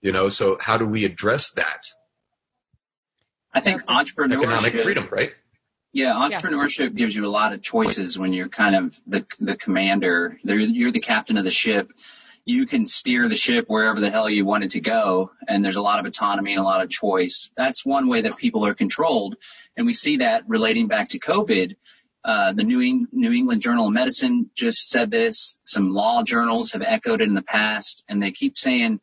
Speaker 4: You know, so how do we address that?
Speaker 3: I think
Speaker 2: That's
Speaker 3: entrepreneurship.
Speaker 4: Economic freedom, right?
Speaker 3: Yeah, entrepreneurship gives you a lot of choices when you're kind of the the commander. There, you're the captain of the ship. You can steer the ship wherever the hell you want it to go, and there's a lot of autonomy and a lot of choice. That's one way that people are controlled, and we see that relating back to COVID. Uh, the New, Eng- New England Journal of Medicine just said this. Some law journals have echoed it in the past, and they keep saying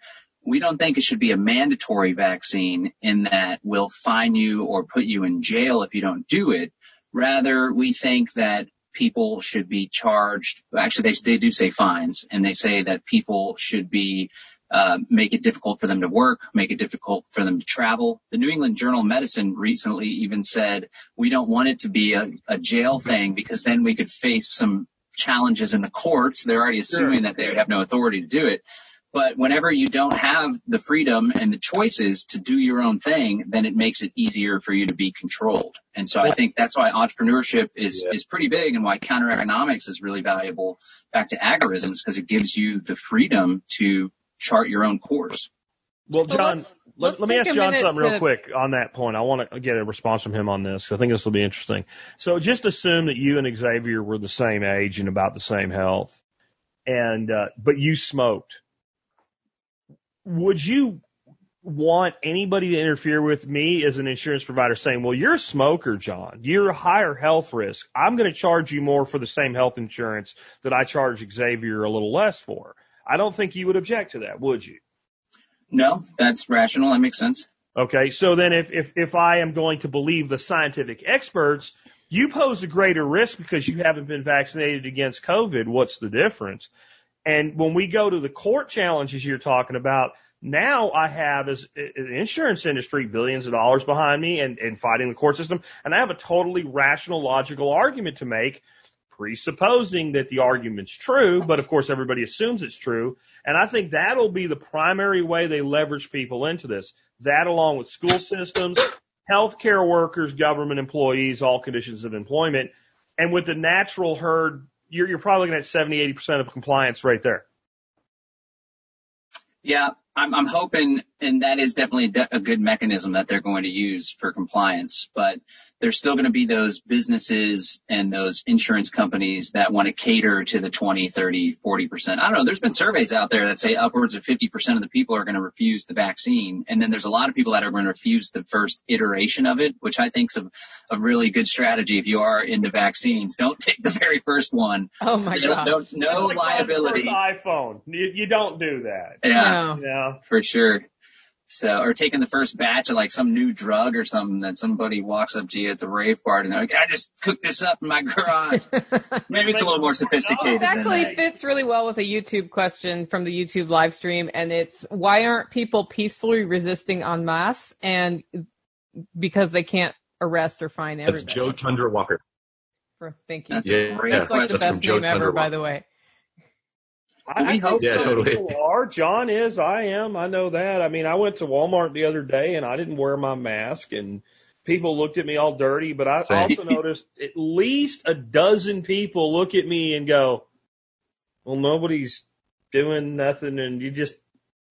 Speaker 3: we don't think it should be a mandatory vaccine in that we'll fine you or put you in jail if you don't do it. Rather, we think that people should be charged. Actually, they, they do say fines, and they say that people should be uh, make it difficult for them to work, make it difficult for them to travel. The New England Journal of Medicine recently even said we don't want it to be a, a jail thing because then we could face some challenges in the courts. They're already assuming that they would have no authority to do it. But whenever you don't have the freedom and the choices to do your own thing, then it makes it easier for you to be controlled. And so I think that's why entrepreneurship is,
Speaker 4: Yeah.
Speaker 3: is pretty big and why counter economics is really valuable back to agorisms because it gives you the freedom to chart your own course.
Speaker 5: Well,
Speaker 2: So
Speaker 5: John,
Speaker 2: let's-
Speaker 5: let,
Speaker 2: let's
Speaker 5: let me ask John something
Speaker 2: to-
Speaker 5: real quick on that point. I want to get a response from him on this. I think this will be interesting. So just assume that you and Xavier were the same age and about the same health, and uh, but you smoked. Would you want anybody to interfere with me as an insurance provider saying, well, you're a smoker, John. You're a higher health risk. I'm going to charge you more for the same health insurance that I charge Xavier a little less for. I don't think you would object to that, would you?
Speaker 3: No, that's rational. That makes sense.
Speaker 5: Okay, so then if, if, if I am going to believe the scientific experts, you pose a greater risk because you haven't been vaccinated against COVID. What's the difference? And when we go to the court challenges you're talking about, Now I have as an insurance industry billions of dollars behind me and, and fighting the court system, and I have a totally rational, logical argument to make, presupposing that the argument's true, but of course everybody assumes it's true. And I think that'll be the primary way they leverage people into this. That along with school systems, healthcare workers, government employees, all conditions of employment. And with the natural herd, you're, you're probably looking at 70, 80% of compliance right there.
Speaker 3: Yeah, I'm, I'm hoping, and that is definitely a good mechanism that they're going to use for compliance, but there's still going to be those businesses and those insurance companies that want to cater to the 20, 30, 40%. I don't know. There's been surveys out there that say upwards of 50% of the people are going to refuse the vaccine. And then there's a lot of people that are going to refuse the first iteration of it, which I think is a, a really good strategy. If you are into vaccines, don't take the very first one.
Speaker 2: Oh my
Speaker 3: god. No, no
Speaker 5: Like
Speaker 3: liability.
Speaker 5: first iPhone. You, you don't do that.
Speaker 3: Yeah.
Speaker 2: No.
Speaker 5: You know?
Speaker 3: For sure. So, or taking the first batch of like some new drug or something that somebody walks up to you at the rave party and they're like, I just cooked this up in my garage. Maybe it's a little more oh, sophisticated.
Speaker 2: This actually
Speaker 3: than that.
Speaker 2: fits really well with a YouTube question from the YouTube live stream, and it's why aren't people peacefully resisting en masse? And because they can't arrest or fine
Speaker 4: That's. Joe Tundra Walker.
Speaker 2: For- Thank you.
Speaker 3: That's
Speaker 4: Yeah,
Speaker 3: great
Speaker 4: yeah.
Speaker 2: That's like the.
Speaker 4: That's from
Speaker 2: best
Speaker 4: Joe
Speaker 2: name ever,
Speaker 4: Thunder
Speaker 2: by
Speaker 4: Walker.
Speaker 2: the way.
Speaker 5: I,
Speaker 3: We
Speaker 5: I
Speaker 3: hope
Speaker 5: think
Speaker 4: Yeah,
Speaker 5: some
Speaker 4: totally.
Speaker 5: people are. John is. I am. I know that. I mean, I went to Walmart the other day and I didn't wear my mask and people looked at me all dirty, but I
Speaker 4: Same.
Speaker 5: also noticed at least a dozen people look at me and go, well, nobody's doing nothing and you just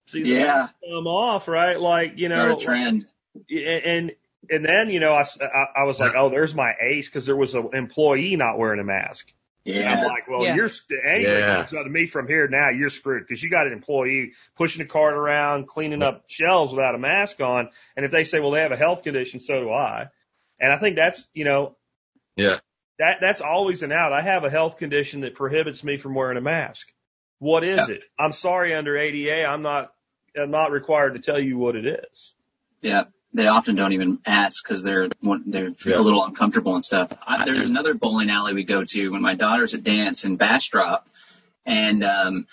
Speaker 5: see the
Speaker 3: Yeah.
Speaker 5: mask come off, right? Like, you
Speaker 3: Start
Speaker 5: know,
Speaker 3: a trend.
Speaker 5: and, and then, you know, I, s- I- I was like, oh, there's my ace because there was an employee not wearing a mask. And I'm
Speaker 3: Yeah.
Speaker 5: like, well,
Speaker 2: Yeah.
Speaker 5: you're anybody
Speaker 4: Yeah.
Speaker 5: comes out to me from here now, you're screwed because you got an employee pushing a cart around, cleaning up shelves without a mask on. And if they say, well, they have a health condition, so do I. And I think that's, you know,
Speaker 4: Yeah.
Speaker 5: that that's always an out. I have a health condition that prohibits me from wearing a mask. What is it? I'm sorry, under ADA, I'm not I'm not required to tell you what it is.
Speaker 3: Yeah. They often don't even ask because they're they're
Speaker 4: Yeah.
Speaker 3: a little uncomfortable and stuff. I, there's another bowling alley we go to when my daughter's at dance in Bastrop, and um,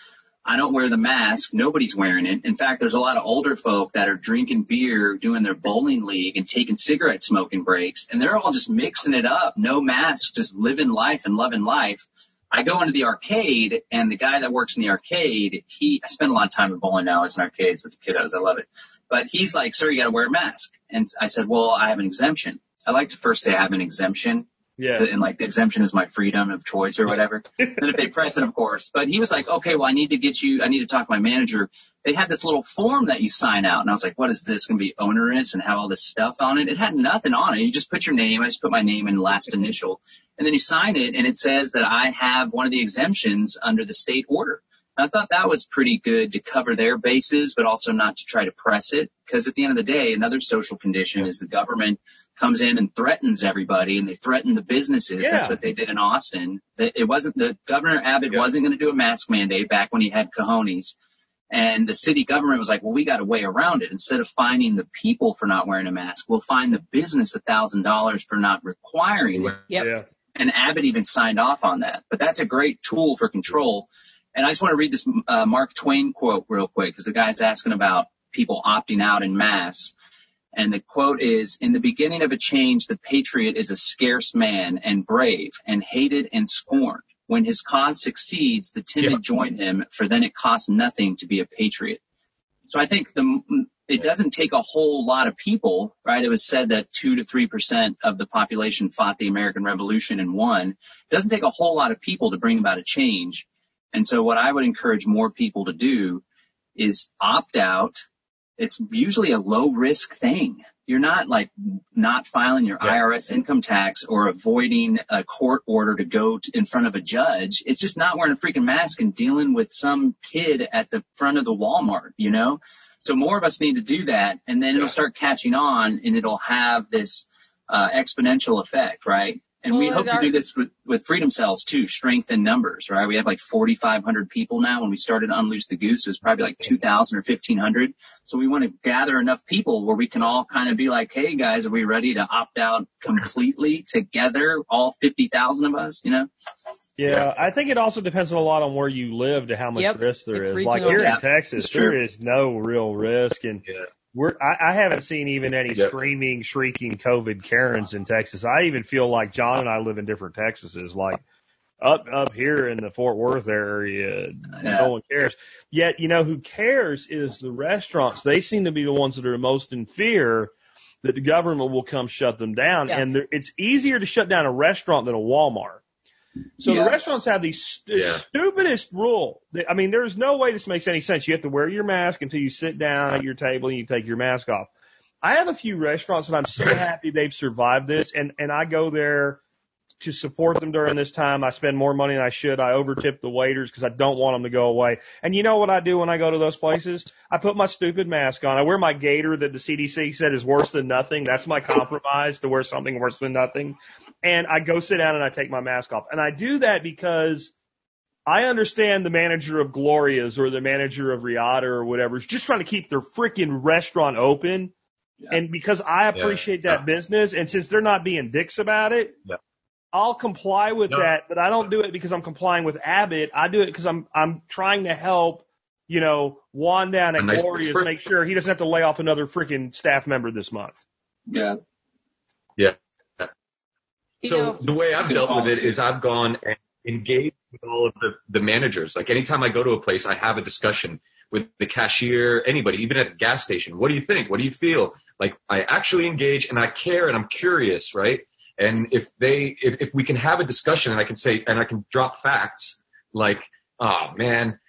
Speaker 3: I don't wear the mask. Nobody's wearing it. In fact, there's a lot of older folk that are drinking beer, doing their bowling league, and taking cigarette smoking breaks, and they're all just mixing it up. No mask, just living life and loving life. I go into the arcade, and the guy that works in the arcade, he I spend a lot of time at bowling alleys and arcades with the kiddos. I love it. But he's like, sir, you got to wear a mask. And I said, well, I have an exemption. I like to first say I have an exemption.
Speaker 5: Yeah.
Speaker 3: And like the exemption is my freedom of choice or whatever. then if they press it, of course. But he was like, okay, well, I need to get you, I need to talk to my manager. They had this little form that you sign out. And I was like, what is this going to be onerous and have all this stuff on it? It had nothing on it. You just put your name. I just put my name and last initial. And then you sign it and it says that I have one of the exemptions under the state order. I thought that was pretty good to cover their bases, but also not to try to press it. Because at the end of the day, another social condition is the government comes in and threatens everybody, and they threaten the businesses.
Speaker 5: Yeah.
Speaker 3: That's what they did in Austin. It wasn't the Governor Abbott
Speaker 4: Yeah.
Speaker 3: wasn't going to do a mask mandate back when he had cojones. And the city government was like, well, we got a way around it. Instead of fining the people for not wearing a mask, we'll fine the business a thousand dollars for not requiring it.
Speaker 2: Yep.
Speaker 5: Yeah.
Speaker 3: And Abbott even signed off on that. But that's a great tool for control. And I just want to read this uh, Mark Twain quote real quick because the guy's asking about people opting out in mass. And the quote is, in the beginning of a change, the patriot is a scarce man and brave and hated and scorned. When his cause succeeds, the timid
Speaker 4: Yeah.
Speaker 3: join him, for then it costs nothing to be a patriot. So I think the, it doesn't take a whole lot of people, right? It was said that two to three percent of the population fought the American Revolution and won. It doesn't take a whole lot of people to bring about a change. And so what I would encourage more people to do is opt out. It's usually a low risk thing. You're not like not filing your
Speaker 4: Yeah.
Speaker 3: IRS income tax or avoiding a court order to go to, in front of a judge. It's just not wearing a freaking mask and dealing with some kid at the front of the Walmart, you know? So more of us need to do that and then it'll start catching on and it'll have this uh, exponential effect, right? And we hope
Speaker 2: our-
Speaker 3: to do this with, with Freedom Cells too, strength in numbers, right? We have like 4,500 people now. When we started Unloose the Goose, it was probably like 2,000 or 1,500. So we want to gather enough people where we can all kind of be like, hey guys, are we ready to opt out completely together, all 50,000 of us, you know?
Speaker 5: Yeah, I think it also depends a lot on where you live to how much
Speaker 2: Yep,
Speaker 5: risk there
Speaker 2: it's
Speaker 5: is. Like here
Speaker 3: Yeah,
Speaker 5: in Texas, there is no real risk, and
Speaker 4: Yeah.
Speaker 5: We're I, I haven't seen even any
Speaker 4: Yep.
Speaker 5: screaming, shrieking COVID Karens in Texas. I even feel like John and I live in different Texases. Like up up here in the Fort Worth area,
Speaker 3: Yeah.
Speaker 5: no one cares. Yet you know who cares is the restaurants. They seem to be the ones that are most in fear that the government will come shut them down.
Speaker 2: Yeah.
Speaker 5: And there, it's easier to shut down a restaurant than a Walmart. So
Speaker 3: Yeah.
Speaker 5: the restaurants have the st-
Speaker 4: Yeah.
Speaker 5: stupidest rule. I mean, there's no way this makes any sense. You have to wear your mask until you sit down at your table and you take your mask off. I have a few restaurants and I'm so happy they've survived this and, and I go there to support them during this time. I spend more money than I should. I overtip the waiters because I don't want them to go away. And you know what I do when I go to those places? I put my stupid mask on. I wear my gator that the CDC said is worse than nothing. That's my compromise to wear something worse than nothing. And I go sit down and I take my mask off. And I do that because I understand the manager of Gloria's or the manager of Reata or whatever is just trying to keep their freaking restaurant open.
Speaker 3: Yeah.
Speaker 5: And because I appreciate that business and since they're not being dicks about it,
Speaker 4: Yeah.
Speaker 5: I'll comply with
Speaker 4: No.
Speaker 5: that, but I don't do it because I'm complying with Abbott. I do it because I'm I'm trying to help, you know, Juan down at
Speaker 4: nice
Speaker 5: Gloria's make sure he doesn't have to lay off another freaking staff member this month.
Speaker 3: Yeah. Yeah.
Speaker 2: You
Speaker 4: So
Speaker 2: know-
Speaker 4: the way I've dealt with it is I've gone and engaged with all of the, the managers. Like anytime I go to a place, I have a discussion with the cashier, anybody, even at the gas station. What do you think? What do you feel? Like I actually engage and I care and I'm curious, right? And if they, if, if we can have a discussion and I can say, and I can drop facts, like, oh man,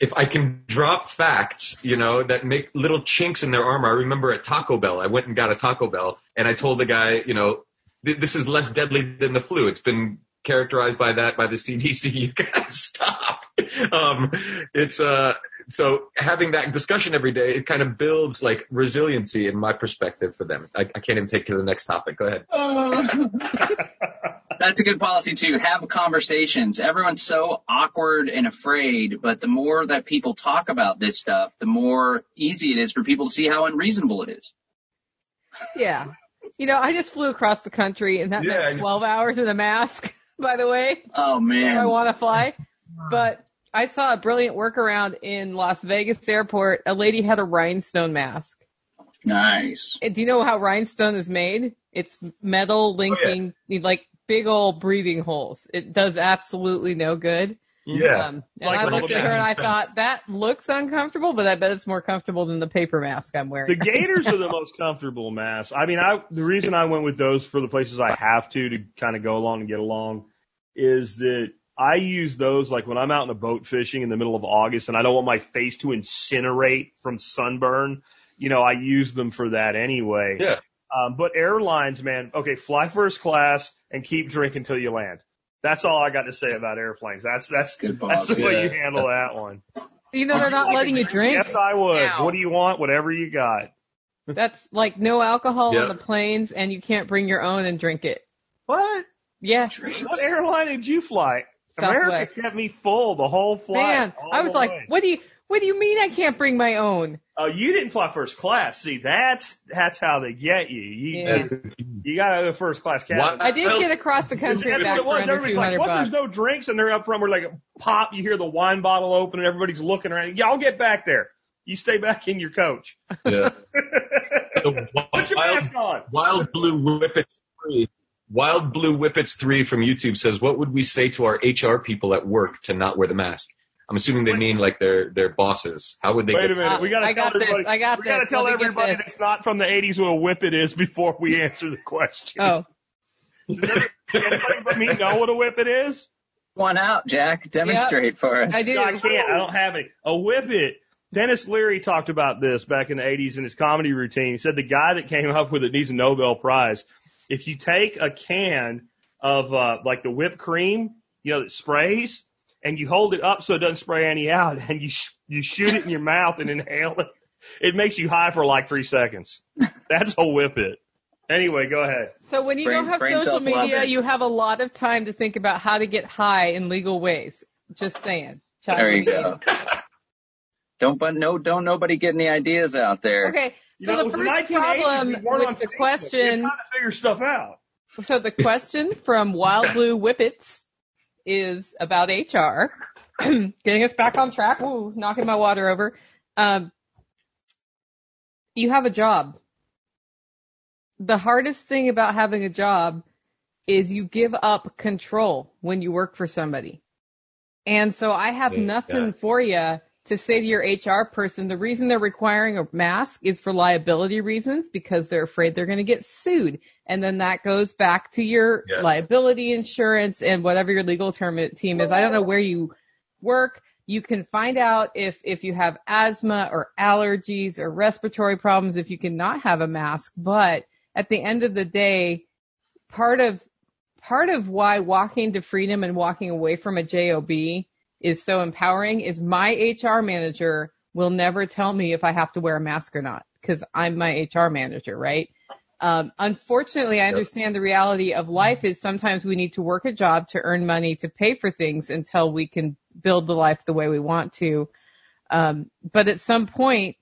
Speaker 4: if I can drop facts, you know, that make little chinks in their armor. I remember at Taco Bell, I went and got a Taco Bell and I told the guy, you know, th- this is less deadly than the flu. It's been characterized by that by the CDC. You guys stop. Um, it's uh, so having that discussion every day, it kind of builds like resiliency in my perspective for them. I, I can't even take to the next topic. Go ahead.
Speaker 3: That's a good policy too. Have conversations. Everyone's so awkward and afraid, but the more that people talk about this stuff, the more easy it is for people to see how unreasonable it is.
Speaker 2: Yeah. You know, I just flew across the country and that
Speaker 4: Yeah,
Speaker 2: meant 12 hours in a mask, by the way,
Speaker 3: Oh
Speaker 2: man. I want to fly. But I saw a brilliant workaround in Las Vegas airport. A lady had a rhinestone mask.
Speaker 3: Nice.
Speaker 2: Uh, Do you know how rhinestone is made? It's metal linking like big old breathing holes. It does absolutely no good.
Speaker 4: Yeah.
Speaker 2: Um, and
Speaker 5: Like
Speaker 2: I
Speaker 5: a
Speaker 2: looked at her and I thought that looks uncomfortable, but I bet it's more comfortable than the paper mask I'm wearing.
Speaker 5: The
Speaker 2: wearing.
Speaker 5: Gators are the most comfortable mask. I mean, I the reason I went with those for the places I have to to kind of go along and get along is that I use those like when I'm out in a boat fishing in the middle of August and I don't want my face to incinerate from sunburn. You know, I use them for that anyway.
Speaker 4: Yeah.
Speaker 5: Um, but airlines, man, okay, fly first class and keep drinking until you land. That's all I got to say about airplanes. That's that's
Speaker 3: Good
Speaker 5: that's the
Speaker 3: policy.
Speaker 5: way you handle that one.
Speaker 2: you know, they're not
Speaker 5: Like
Speaker 2: letting you drink.
Speaker 5: Yes, I would.
Speaker 2: now.
Speaker 5: What do you want? Whatever you got.
Speaker 2: That's like no alcohol
Speaker 4: Yeah.
Speaker 2: on the planes and you can't bring your own and drink it.
Speaker 5: What?
Speaker 2: Yeah.
Speaker 5: What airline did you fly? America
Speaker 2: Southwest.
Speaker 5: kept me full the whole flight.
Speaker 2: Man, I was like,
Speaker 5: way.
Speaker 2: what do you, what do you mean I can't bring my own?
Speaker 5: Oh, you didn't fly first class. See, that's that's how they get you. You
Speaker 2: Yeah.
Speaker 5: you got to go first class cabin.
Speaker 2: I did
Speaker 4: Well,
Speaker 2: get across the
Speaker 5: That's
Speaker 2: country and
Speaker 5: what it was. Everybody's like, "What?
Speaker 2: bucks.
Speaker 5: There's no drinks," and they're up front. We're like, pop. You hear the wine bottle open, and everybody's looking around. Y'all get back there. You stay back in your coach.
Speaker 4: Yeah. The
Speaker 5: Put your
Speaker 4: wild,
Speaker 5: mask on.
Speaker 4: Wild Blue Whippets three. Wild Blue Whippets three from YouTube says, "What would we say to our HR people at work to not wear the mask?" I'm assuming they mean like their their bosses. How would they?
Speaker 5: Wait
Speaker 4: get,
Speaker 5: a minute. We got to
Speaker 2: I
Speaker 5: tell
Speaker 2: got this.
Speaker 5: everybody.
Speaker 2: I got
Speaker 5: we got to
Speaker 2: this.
Speaker 5: tell
Speaker 2: Let
Speaker 5: everybody
Speaker 2: this.
Speaker 5: that's not from the 80s what a whippet is before we answer the question.
Speaker 2: Oh,
Speaker 5: Does anybody but me know what a whippet is?
Speaker 3: One out, Jack. Demonstrate for us.
Speaker 2: I do.
Speaker 5: No, I can't. I don't have any. A whippet. Denis Leary talked about this back in the 80s in his comedy routine. He said the guy that came up with it needs a Nobel Prize. If you take a can of uh, like the whipped cream, you know, that sprays, and you hold it up so it doesn't spray any out, and you sh- you shoot it in your mouth and inhale it, it makes you high for like three seconds. That's a whippet. Anyway, go ahead.
Speaker 2: so when you
Speaker 3: Brain-
Speaker 2: don't have social media, you have a lot of time to think about how to get high in legal ways. Just saying. Child
Speaker 3: There you go. Don't but no don't nobody get any ideas out there.
Speaker 2: Okay,
Speaker 5: You
Speaker 2: so
Speaker 5: know,
Speaker 2: the first
Speaker 5: 1980s,
Speaker 2: problem
Speaker 5: we
Speaker 2: with the
Speaker 5: Facebook. You're
Speaker 2: question,
Speaker 5: trying to figure stuff out.
Speaker 2: so the question from Wild Blue Whippets is about HR. Getting us back on track. Ooh, knocking my water over. Um, you have a job. The hardest thing about having a job is you give up control when you work for somebody. And so I have
Speaker 4: Yeah.
Speaker 2: nothing for you to say to your HR person. The reason they're requiring a mask is for liability reasons because they're afraid they're going to get sued. And then that goes back to your
Speaker 4: Yeah.
Speaker 2: liability insurance and whatever your legal term team is. I don't know where you work. You can find out if, if you have asthma or allergies or respiratory problems if you cannot have a mask. But at the end of the day, part of part of why walking to freedom and walking away from a job is so empowering is my hr manager will never tell me if i have to wear a mask or not because i'm my hr manager right? Um, unfortunately i understand the reality of life is sometimes we need to work a job to earn money to pay for things until we can build the life the way we want to. Um, but at some point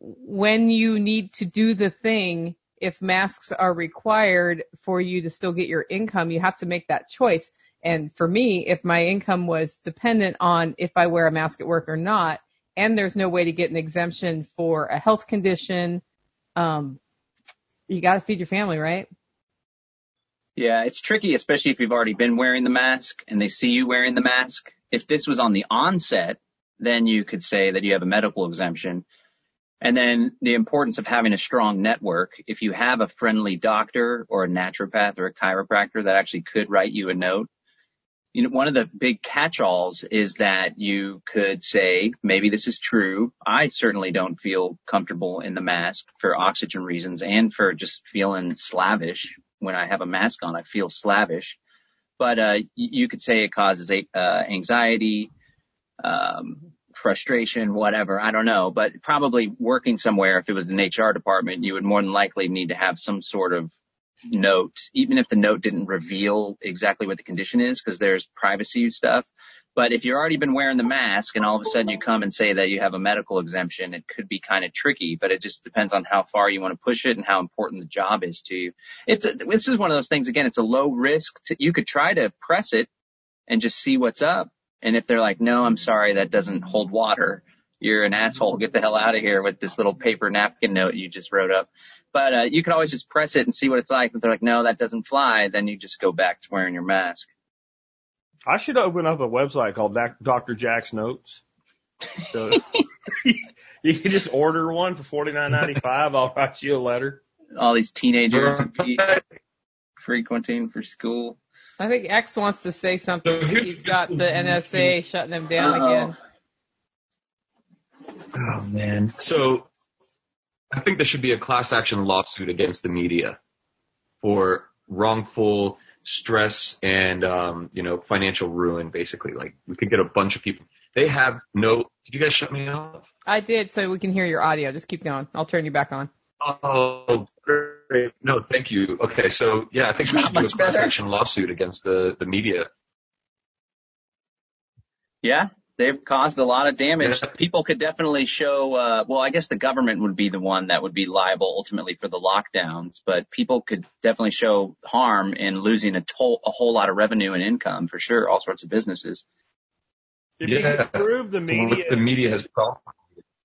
Speaker 2: when you need to do the thing, if masks are required for you to still get your income, you have to make that choice. And for me, if my income was dependent on if I wear a mask at work or not, and there's no way to get an exemption for a health condition, um, you got to feed your family, right?
Speaker 3: Yeah, it's tricky, especially if you've already been wearing the mask and they see you wearing the mask. If this was on the onset, then you could say that you have a medical exemption. And then the importance of having a strong network. If you have a friendly doctor or a naturopath or a chiropractor that actually could write you a note, you know, one of the big catch-alls is that you could say, maybe this is true. I certainly don't feel comfortable in the mask for oxygen reasons and for just feeling slavish. When I have a mask on, I feel slavish. But, uh, you could say it causes, uh, anxiety, um, frustration, whatever. I don't know, but probably working somewhere, if it was an HR department, you would more than likely need to have some sort of note, even if the note didn't reveal exactly what the condition is, because there's privacy stuff. But if you've already been wearing the mask and all of a sudden you come and say that you have a medical exemption, it could be kind of tricky, but it just depends on how far you want to push it and how important the job is to you. It's a, this is one of those things, again, it's a low risk. To, you could try to press it and just see what's up. And if they're like, no, I'm sorry, that doesn't hold water. You're an asshole. Get the hell out of here with this little paper napkin note you just wrote up. But, uh, you could always just press it and see what it's like. If they're like, no, that doesn't fly, then you just go back to wearing your mask.
Speaker 5: I should open up a website called Dr. Jack's Notes. So you can just order one for forty nine ninety five. I'll write you a letter.
Speaker 3: All these teenagers frequenting for school.
Speaker 2: I think X wants to say something. He's got the NSA shutting him down
Speaker 3: Uh-oh.
Speaker 2: again.
Speaker 4: Oh man. So I think there should be a class action lawsuit against the media for wrongful stress and um, you know, financial ruin basically. Like we could get a bunch of people. They have no did you guys shut me off?
Speaker 2: I did, so we can hear your audio. Just keep going. I'll turn you back on.
Speaker 4: Oh great. No, thank you. Okay, so yeah, I think we should do a
Speaker 3: Much
Speaker 4: class
Speaker 3: better.
Speaker 4: action lawsuit against the, the media.
Speaker 3: Yeah, they've caused a lot of damage.
Speaker 4: Yeah.
Speaker 3: People could definitely show, uh, well, I guess the government would be the one that would be liable ultimately for the lockdowns, but people could definitely show harm in losing a, toll, a whole lot of revenue and income for sure, all sorts of businesses.
Speaker 5: If you can prove the media,
Speaker 4: The media has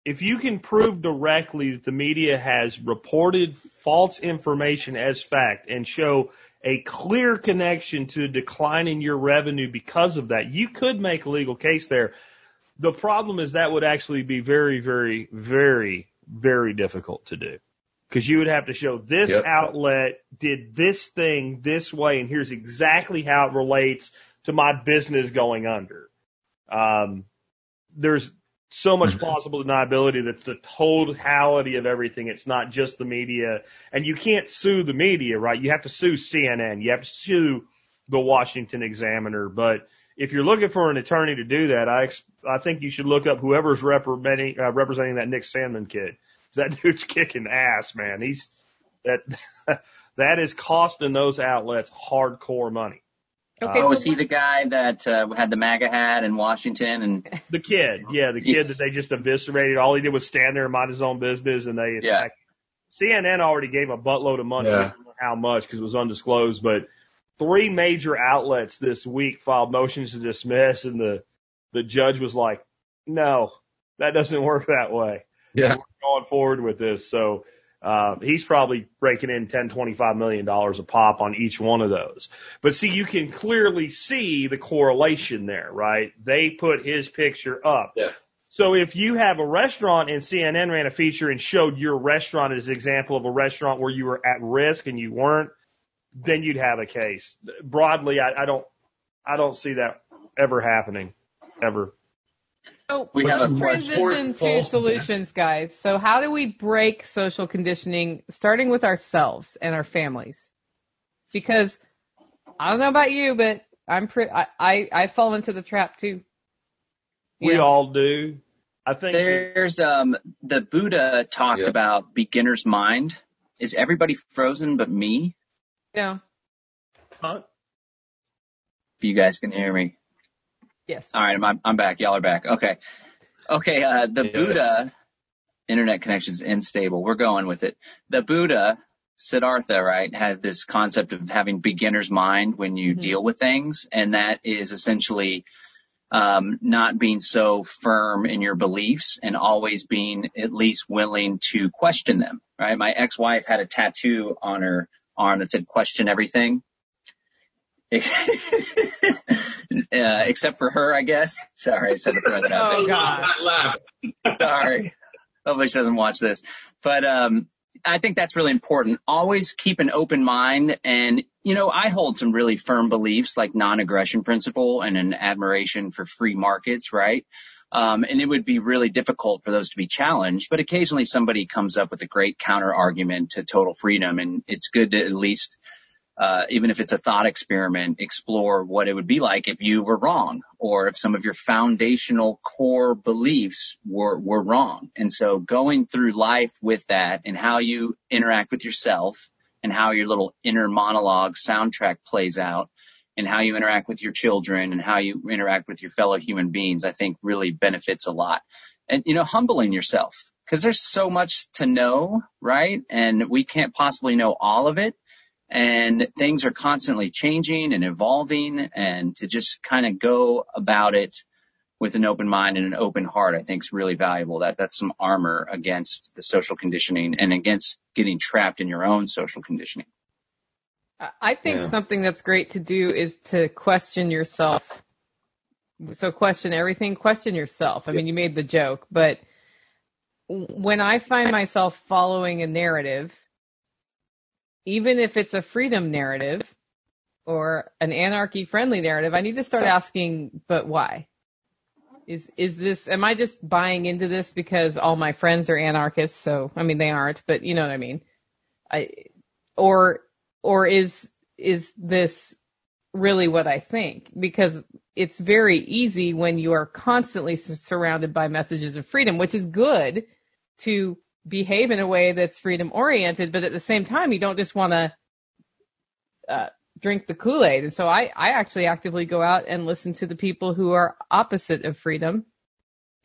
Speaker 5: if you can prove directly that the media has reported false information as fact and show a clear connection to a decline in your revenue because of that, you could make a legal case there. The problem is that would actually be very, very, very, very difficult to do. Because you would have to show this
Speaker 4: Yep.
Speaker 5: outlet did this thing this way, and here's exactly how it relates to my business going under. Um, there's so much
Speaker 4: Mhm.
Speaker 5: plausible deniability that's the totality of everything. It's not just the media. And you can't sue the media, right? You have to sue CNN. You have to sue the Washington Examiner. But if you're looking for an attorney to do that, I, I think you should look up whoever's representing, uh, representing that Nick Sandmann kid. That dude's kicking ass, man. He's, that, that is costing those outlets hardcore money.
Speaker 2: Okay,
Speaker 3: oh,
Speaker 2: so
Speaker 3: was he the guy that uh, had the MAGA hat in Washington? And
Speaker 5: The kid, yeah, the kid that they just eviscerated. All he did was stand there and mind his own business, and they
Speaker 3: Yeah.
Speaker 5: attacked. CNN already gave a buttload of money.
Speaker 4: Yeah.
Speaker 5: I don't know how much because it was undisclosed, but three major outlets this week filed motions to dismiss and the, the judge was like, no, that doesn't work that way.
Speaker 4: Yeah.
Speaker 5: We're going forward with this. So, uh, he's probably breaking in 10, 25 million dollars a pop on each one of those. But see, you can clearly see the correlation there, right? They put his picture up.
Speaker 4: Yeah.
Speaker 5: So if you have a restaurant and CNN ran a feature and showed your restaurant as an example of a restaurant where you were at risk and you weren't, then you'd have a case. Broadly, I, I don't, I don't see that ever happening, ever.
Speaker 2: So
Speaker 3: We
Speaker 2: let's
Speaker 3: have a
Speaker 2: transition to solutions, guys. So how do we break social conditioning, starting with ourselves and our families? Because I don't know about you, but I'm pretty. I, I I fall into the trap too. You
Speaker 5: We
Speaker 2: know?
Speaker 5: all do. I think.
Speaker 3: There's um the Buddha talked
Speaker 4: Yeah.
Speaker 3: about beginner's mind. Is everybody frozen but me?
Speaker 2: Yeah.
Speaker 5: Huh?
Speaker 3: If you guys can hear me.
Speaker 2: Yes.
Speaker 3: All right, I'm I'm back. Y'all are back. Okay. Okay, uh the
Speaker 4: Yes.
Speaker 3: Buddha internet connection's unstable. We're going with it. The Buddha, Siddhartha, right, had this concept of having beginner's mind when you
Speaker 2: Mhm.
Speaker 3: deal with things, and that is essentially um, not being so firm in your beliefs and always being at least willing to question them. Right. My ex-wife had a tattoo on her arm that said "question everything." Uh, except for her, I guess. Sorry, I just had to throw that out there.
Speaker 2: Oh God.
Speaker 3: Sorry. Hopefully she doesn't watch this. But um I think that's really important. Always keep an open mind and you know, I hold some really firm beliefs like non-aggression principle and an admiration for free markets, right? Um, and it would be really difficult for those to be challenged, but occasionally somebody comes up with a great counter argument to total freedom and it's good to at least uh, even if it's a thought experiment, explore what it would be like if you were wrong or if some of your foundational core beliefs were, were wrong. And so going through life with that and how you interact with yourself and how your little inner monologue soundtrack plays out and how you interact with your children and how you interact with your fellow human beings, I think really benefits a lot. And, you know, humbling yourself because there's so much to know, right? And we can't possibly know all of it and things are constantly changing and evolving and to just kind of go about it with an open mind and an open heart, I think is really valuable. That that's some armor against the social conditioning and against getting trapped in your own social conditioning.
Speaker 2: I- I think
Speaker 4: Yeah.
Speaker 2: something that's great to do is to question yourself. So question everything, question yourself. I mean, you made the joke, but when I find myself following a narrative, even if it's a freedom narrative or an anarchy friendly narrative, I need to start asking, but why? Is, is this, am I just buying into this because all my friends are anarchists? So, I mean, they aren't, but you know what I mean? I, or, or is, is this really what I think? Because it's very easy when you are constantly surrounded by messages of freedom, which is good to behave in a way that's freedom oriented, but at the same time, you don't just want to uh, drink the Kool-Aid. And so I, I actually actively go out and listen to the people who are opposite of freedom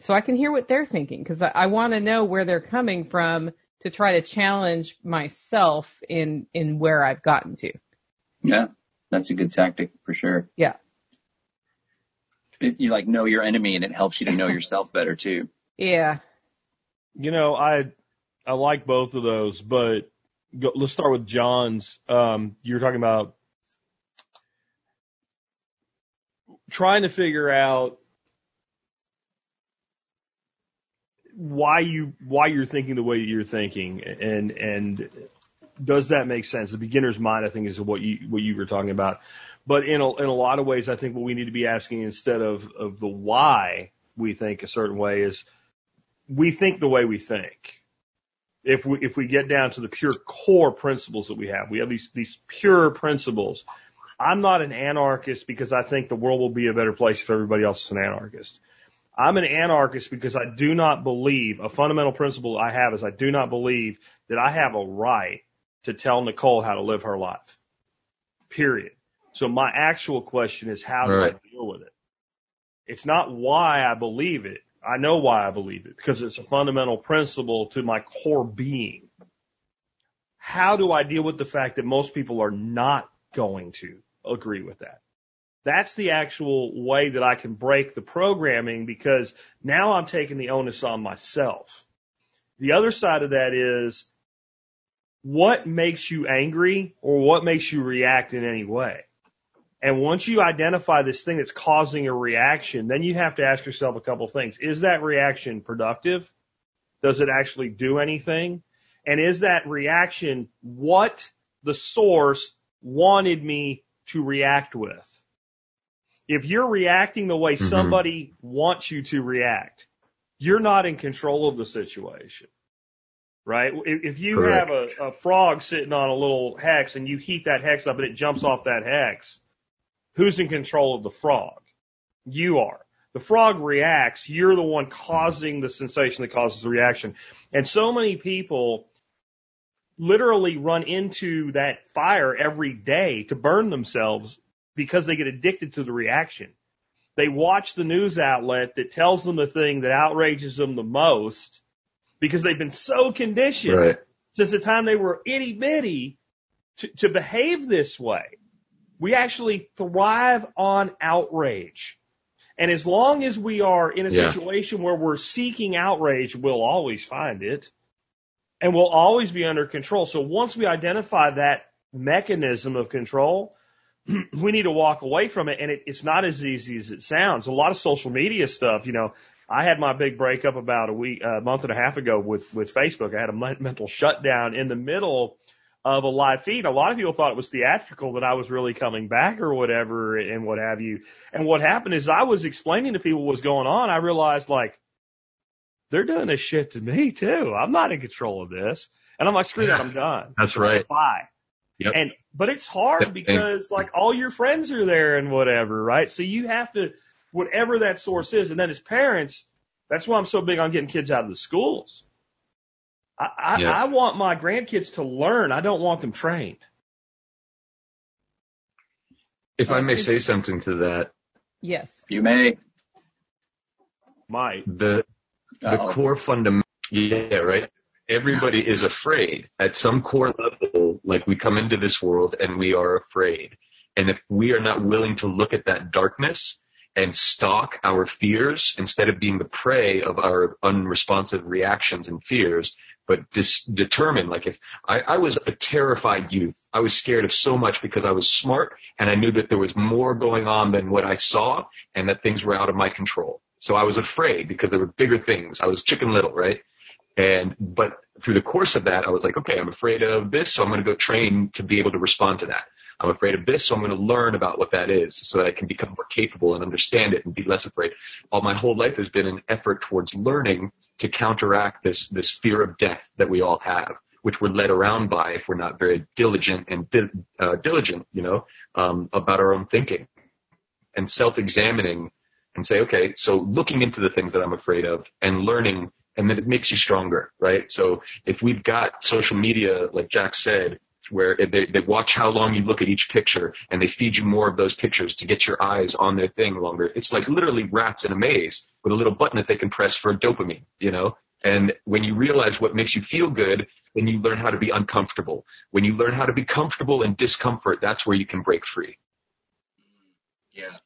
Speaker 2: so I can hear what they're thinking because I, I want to know where they're coming from to try to challenge myself in, in where I've gotten to.
Speaker 3: Yeah, that's a good tactic for sure.
Speaker 2: Yeah.
Speaker 3: It, you like know your enemy and it helps you to know yourself better too.
Speaker 2: Yeah.
Speaker 5: You know, I I like both of those, but go, let's start with John's. Um, you were talking about trying to figure out why you why you're thinking the way you're thinking, and and does that make sense? The beginner's mind, I think, is what you what you were talking about. But in a, in a lot of ways, I think what we need to be asking instead of of the why we think a certain way is we think the way we think. If we if we get down to the pure core principles that we have, we have these these pure principles. I'm not an anarchist because I think the world will be a better place if everybody else is an anarchist. I'm an anarchist because I do not believe a fundamental principle I have is I do not believe that I have a right to tell Nicole how to live her life. Period. So my actual question is how do
Speaker 4: Right.
Speaker 5: I deal with it? It's not why I believe it. I know why I believe it because it's a fundamental principle to my core being. How do I deal with the fact that most people are not going to agree with that. That's the actual way that I can break the programming because now I'm taking the onus on myself. The other side of that is what makes you angry or what makes you react in any way. And once you identify this thing that's causing a reaction, then you have to ask yourself a couple of things. Is that reaction productive? Does it actually do anything? And is that reaction what the source wanted me to react with? If you're reacting the way
Speaker 4: Mhm.
Speaker 5: somebody wants you to react, you're not in control of the situation. Right? If if you
Speaker 4: Correct.
Speaker 5: have a, a frog sitting on a little hex and you heat that hex up and it jumps off that hex, who's in control of the frog? You are. The frog reacts. You're the one causing the sensation that causes the reaction. And so many people literally run into that fire every day to burn themselves because they get addicted to the reaction. They watch the news outlet that tells them the thing that outrages them the most because they've been so conditioned
Speaker 4: Right.
Speaker 5: since the time they were itty bitty to, to behave this way. We actually thrive on outrage. And as long as we are in a
Speaker 4: Yeah.
Speaker 5: situation where we're seeking outrage, we'll always find it and we'll always be under control. So once we identify that mechanism of control, we need to walk away from it. And it, it's not as easy as it sounds. A lot of social media stuff, you know, I had my big breakup about a week, a month and a half ago with, with Facebook. I had a mental shutdown in the middle of a live feed. A lot of people thought it was theatrical that I was really coming back or whatever and what have you. And what happened is I was explaining to people what was going on. I realized like, they're doing this shit to me too. I'm not in control of this. And I'm like, screw that, I'm done.
Speaker 4: That's right.
Speaker 5: Bye.
Speaker 4: Yep.
Speaker 5: And, but it's hard because like all your friends are there and whatever, right? So you have to, whatever that source is. And then as parents, that's why I'm so big on getting kids out of the schools. I, I,
Speaker 4: Yeah.
Speaker 5: I want my grandkids to learn. I don't want them trained.
Speaker 4: If I uh, may say something to that,
Speaker 2: Yes.
Speaker 3: You may.
Speaker 5: Might.
Speaker 4: the the
Speaker 3: Uh-oh.
Speaker 4: core fundamental, yeah, right. Everybody is afraid at some core level. Like we come into this world and we are afraid. And if we are not willing to look at that darkness and stalk our fears instead of being the prey of our unresponsive reactions and fears, but dis- determine, like if I, I was a terrified youth, I was scared of so much because I was smart and I knew that there was more going on than what I saw and that things were out of my control. So I was afraid because there were bigger things. I was chicken little, right? And, but through the course of that, I was like, okay, I'm afraid of this, so I'm going to go train to be able to respond to that. I'm afraid of this, so I'm going to learn about what that is so that I can become more capable and understand it and be less afraid. All my whole life has been an effort towards learning to counteract this, this fear of death that we all have, which we're led around by if we're not very diligent and di- uh, diligent, you know, um, about our own thinking and self-examining and say, okay, so looking into the things that I'm afraid of and learning, and then it makes you stronger, right? So if we've got social media, like Jack said, where they, they watch how long you look at each picture and they feed you more of those pictures to get your eyes on their thing longer. It's like literally rats in a maze with a little button that they can press for dopamine, you know? And when you realize what makes you feel good, then you learn how to be uncomfortable. When you learn how to be comfortable in discomfort, that's where you can break free.
Speaker 3: Yeah.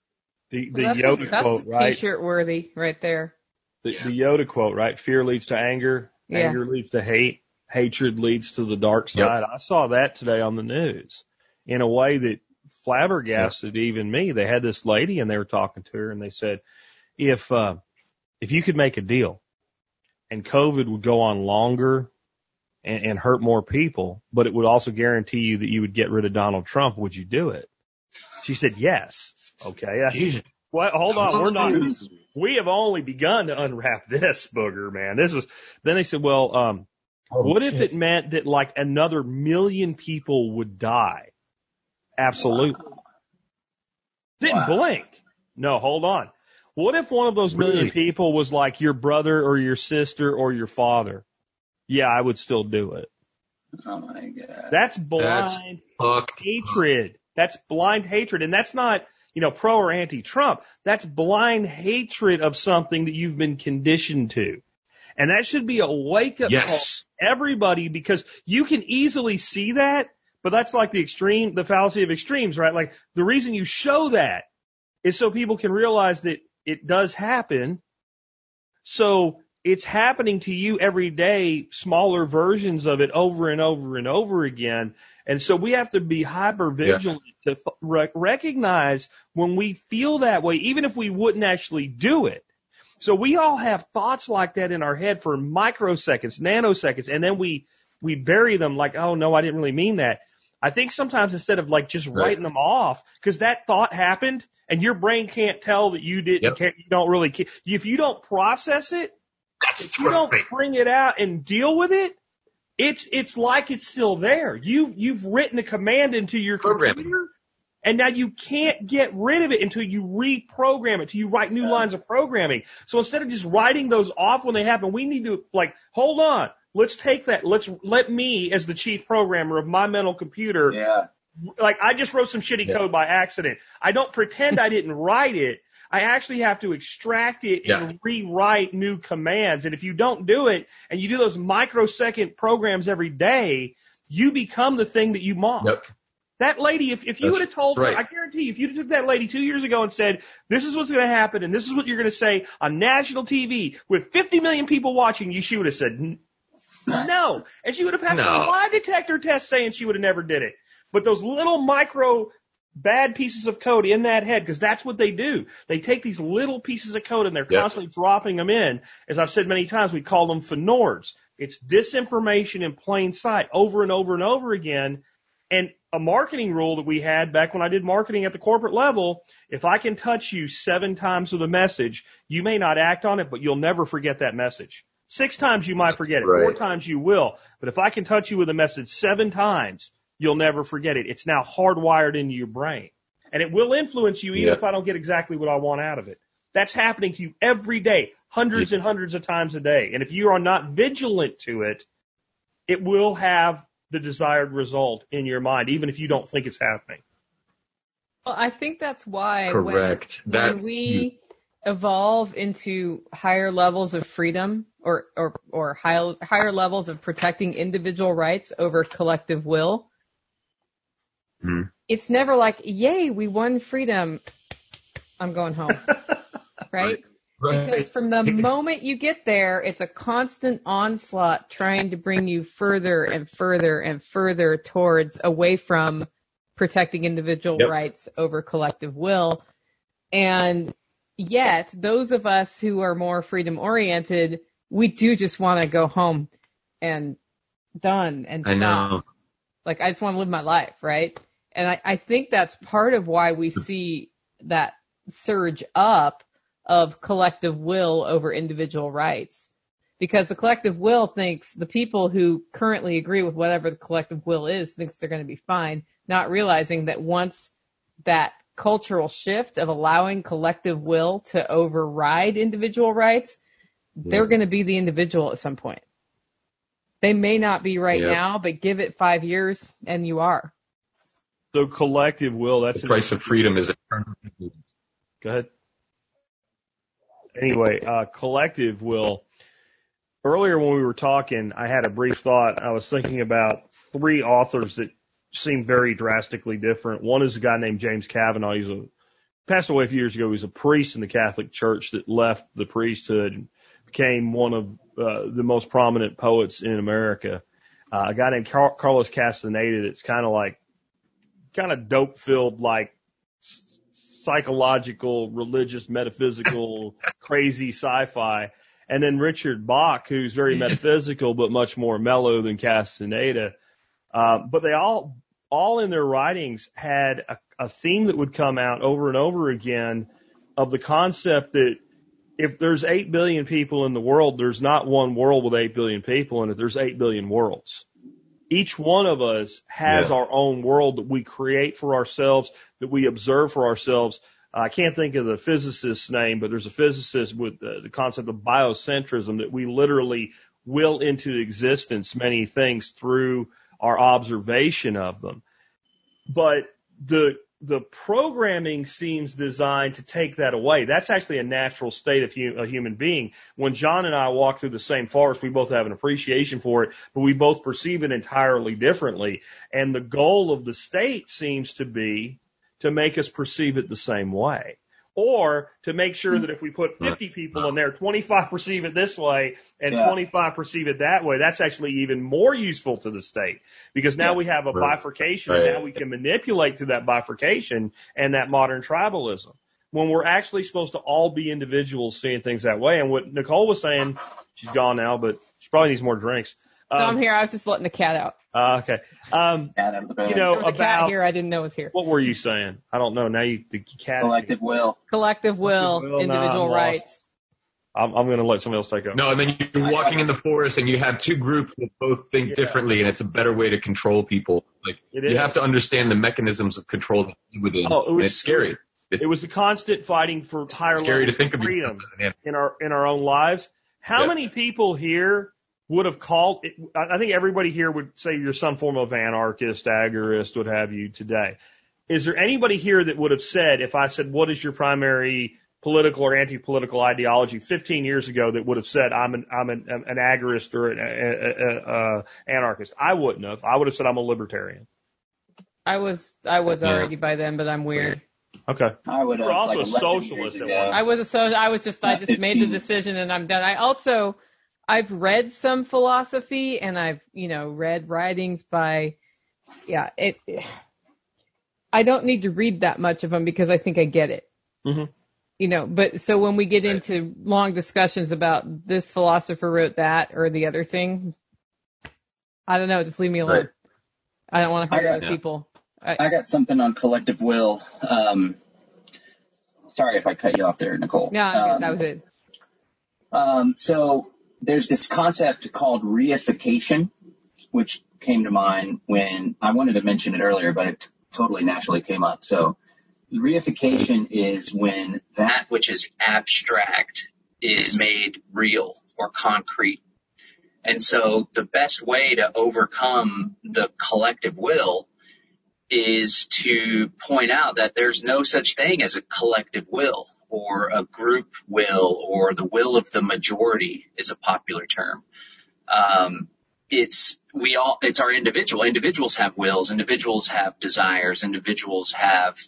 Speaker 5: The, the
Speaker 2: that's
Speaker 5: Yoda
Speaker 2: that's
Speaker 5: quote, right?
Speaker 2: t-shirt worthy right there.
Speaker 5: The,
Speaker 3: Yeah.
Speaker 5: the Yoda quote, right? Fear leads to anger.
Speaker 2: Yeah.
Speaker 5: Anger leads to hate. Hatred leads to the dark
Speaker 4: Yep.
Speaker 5: side. I saw that today on the news in a way that flabbergasted even me. They had this lady and they were talking to her and they said, if, uh, if you could make a deal and COVID would go on longer and, and hurt more people, but it would also guarantee you that you would get rid of Donald Trump, would you do it? She said, yes. Okay. Well, hold on. We're not, we have only begun to unwrap this booger, man. This was, then they said, well, um, Oh, what if it meant that like another million people would die? Absolutely. Didn't
Speaker 3: Wow.
Speaker 5: blink. No, hold on. What if one of those million
Speaker 4: Really?
Speaker 5: people was like your brother or your sister or your father? Yeah, I would still do it.
Speaker 3: Oh my god.
Speaker 5: That's blind
Speaker 4: Fucked.
Speaker 5: hatred. That's blind hatred. And that's not, you know, pro or anti Trump. That's blind hatred of something that you've been conditioned to. And that should be a wake up
Speaker 4: Yes.
Speaker 5: Everybody because you can easily see that, But that's like the extreme, the fallacy of extremes, right? Like the reason you show that is so people can realize that it does happen. So it's happening to you every day, smaller versions of it over and over and over again. And so we have to be hyper vigilant yeah. to re- recognize when we feel that way, even if we wouldn't actually do it. So we all have thoughts like that in our head for microseconds, nanoseconds, and then we, we bury them like, oh no, I didn't really mean that. I think sometimes instead of like just writing them off, because that thought happened and your brain can't tell that you didn't yep. care, you don't really care. If you don't process it,
Speaker 4: That's
Speaker 5: if you don't bring it out and deal with it, it's it's like it's still there. You've you've written a command into your computer, and now you can't get rid of it until you reprogram it, until you write new lines of programming. So instead of just writing those off when they happen, we need to like hold on. Let's take that. Let's let me, as the chief programmer of my mental computer,
Speaker 3: yeah.
Speaker 5: like I just wrote some shitty yeah. code by accident. I don't pretend I didn't write it. I actually have to extract it yeah. and rewrite new commands. And if you don't do it and you do those microsecond programs every day, you become the thing that you mock.
Speaker 4: Yep.
Speaker 5: That lady, if, if you would have told right. her, I guarantee you, if you took that lady two years ago and said, this is what's going to happen and this is what you're going to say on national TV with 50 million people watching you, she would have said, no. And she would have passed no. a lie detector test saying she would have never did it. But those little micro bad pieces of code in that head because that's what they do. They take these little pieces of code and they're yep. constantly dropping them in. As I've said many times, we call them FNORDs. It's disinformation in plain sight over and over and over again. And a marketing rule that we had back when I did marketing at the corporate level, if I can touch you seven times with a message, you may not act on it, but you'll never forget that message. Six times you might forget it. Right. Four times you will. But if I can touch you with a message seven times, you'll never forget it. It's now hardwired into your brain. And it will influence you even yeah. if I don't get exactly what I want out of it. That's happening to you every day, hundreds yeah. and hundreds of times a day. And if you are not vigilant to it, it will have the desired result in your mind, even if you don't think it's happening.
Speaker 2: Well, I think that's why
Speaker 4: correct
Speaker 2: when, that, when we evolve into higher levels of freedom or or or higher higher levels of protecting individual rights over collective will,
Speaker 4: Mm-hmm.
Speaker 2: It's never like, yay, we won freedom. I'm going home. right?
Speaker 4: Right?
Speaker 2: Because from the moment you get there, it's a constant onslaught trying to bring you further and further and further towards away from protecting individual yep. rights over collective will. And yet, those of us who are more freedom oriented, we do just want to go home and done and
Speaker 4: stop. I know.
Speaker 2: Like I just want to live my life, right? And I, I think that's part of why we see that surge up of collective will over individual rights. Because the collective will thinks the people who currently agree with whatever the collective will is thinks they're going to be fine, not realizing that once that cultural shift of allowing collective will to override individual rights, yeah. they're going to be the individual at some point. They may not be right yep. now, but give it five years and you are.
Speaker 5: So collective will, that's
Speaker 4: the price of freedom is
Speaker 5: Go ahead. Anyway, uh, collective will. Earlier when we were talking, I had a brief thought. I was thinking about three authors that seem very drastically different. One is a guy named James Kavanaugh. He's a passed away a few years ago. He was a priest in the Catholic Church that left the priesthood and became one of uh, the most prominent poets in America. Uh, a guy named Car- Carlos Castaneda that's kind of like kind of dope filled, like psychological, religious, metaphysical, crazy sci-fi. And then Richard Bach, who's very metaphysical, but much more mellow than Castaneda. Um, but they all, all in their writings had a, a theme that would come out over and over again of the concept that if there's 8 billion people in the world, there's not one world with 8 billion people in it. There's 8 billion worlds each one of us has yeah. our own world that we create for ourselves, that we observe for ourselves. I can't think of the physicist's name, but there's a physicist with the, the concept of biocentrism that we literally will into existence many things through our observation of them. But the the programming seems designed to take that away. That's actually a natural state of hu- a human being. When John and I walk through the same forest, we both have an appreciation for it, but we both perceive it entirely differently. And the goal of the state seems to be to make us perceive it the same way or to make sure that if we put 50 people in there, 25 perceive it this way and
Speaker 3: Yeah.
Speaker 5: 25 perceive it that way. That's actually even more useful to the state because now
Speaker 3: Yeah.
Speaker 5: we have a
Speaker 4: Right.
Speaker 5: bifurcation and now we can manipulate through that bifurcation and that modern tribalism when we're actually supposed to all be individuals seeing things that way. And what Nicole was saying, she's gone now, but she probably needs more drinks.
Speaker 2: No, I'm
Speaker 5: Um,
Speaker 2: here. I was just letting the cat out.
Speaker 5: Uh, okay. Um,
Speaker 3: Cat out of the bag.
Speaker 5: you know,
Speaker 2: There was a cat
Speaker 5: about
Speaker 2: here I didn't know was here.
Speaker 5: what were you saying? I don't know. Now you, the cat.
Speaker 3: collective will.
Speaker 2: Collective will,
Speaker 5: will, nah,
Speaker 2: individual
Speaker 5: I'm
Speaker 2: rights.
Speaker 5: I'm, I'm going to let somebody else take over.
Speaker 4: No, and then you're walking in the forest and you have two groups that both think
Speaker 5: Yeah.
Speaker 4: differently and it's a better way to control people. Like
Speaker 5: It
Speaker 4: you
Speaker 5: is.
Speaker 4: have to understand the mechanisms of control that you within.
Speaker 5: Oh, it was
Speaker 4: it's scary.
Speaker 5: It was the constant fighting for higher
Speaker 4: It's scary to
Speaker 5: levels
Speaker 4: think
Speaker 5: of
Speaker 4: of
Speaker 5: freedom
Speaker 4: yourself as an animal.
Speaker 5: in our in our own lives. How
Speaker 4: Yeah.
Speaker 5: many people here would have called? It, I I think everybody here would say you're some form of anarchist, agorist, what have you today. Is there anybody here that would have said, if I said, "What is your primary political or anti-political ideology?" 15 years ago, that would have said, "I'm an I'm an, an agorist or an a, a, a, anarchist." I wouldn't have. I would have said, "I'm a libertarian."
Speaker 2: I was I was
Speaker 4: Yeah.
Speaker 2: already by then, but I'm weird.
Speaker 5: Okay.
Speaker 3: I would have
Speaker 5: You're also
Speaker 3: like
Speaker 5: a socialist at one
Speaker 2: I was a so I was just I just made the decision and I'm done. I also I've read some philosophy and I've you know read writings by yeah it. I don't need to read that much of them because I think I get it.
Speaker 5: Mhm.
Speaker 2: You know, but so when we get
Speaker 4: Right.
Speaker 2: into long discussions about this philosopher wrote that or the other thing, I don't know. Just leave me alone.
Speaker 4: Right.
Speaker 2: I don't want to
Speaker 3: I
Speaker 2: hurt other people.
Speaker 3: I got something on collective will. Um, sorry if I cut you off there, Nicole.
Speaker 2: No,
Speaker 3: Um,
Speaker 2: that was it.
Speaker 3: Um, so there's this concept called reification, which came to mind when I wanted to mention it earlier, but it totally naturally came up. So reification is when that which is abstract is made real or concrete. And so the best way to overcome the collective will is to point out that there's no such thing as a collective will or a group will or the will of the majority is a popular term. Um, it's we all it's our individual. Individuals have wills. Individuals have desires. Individuals have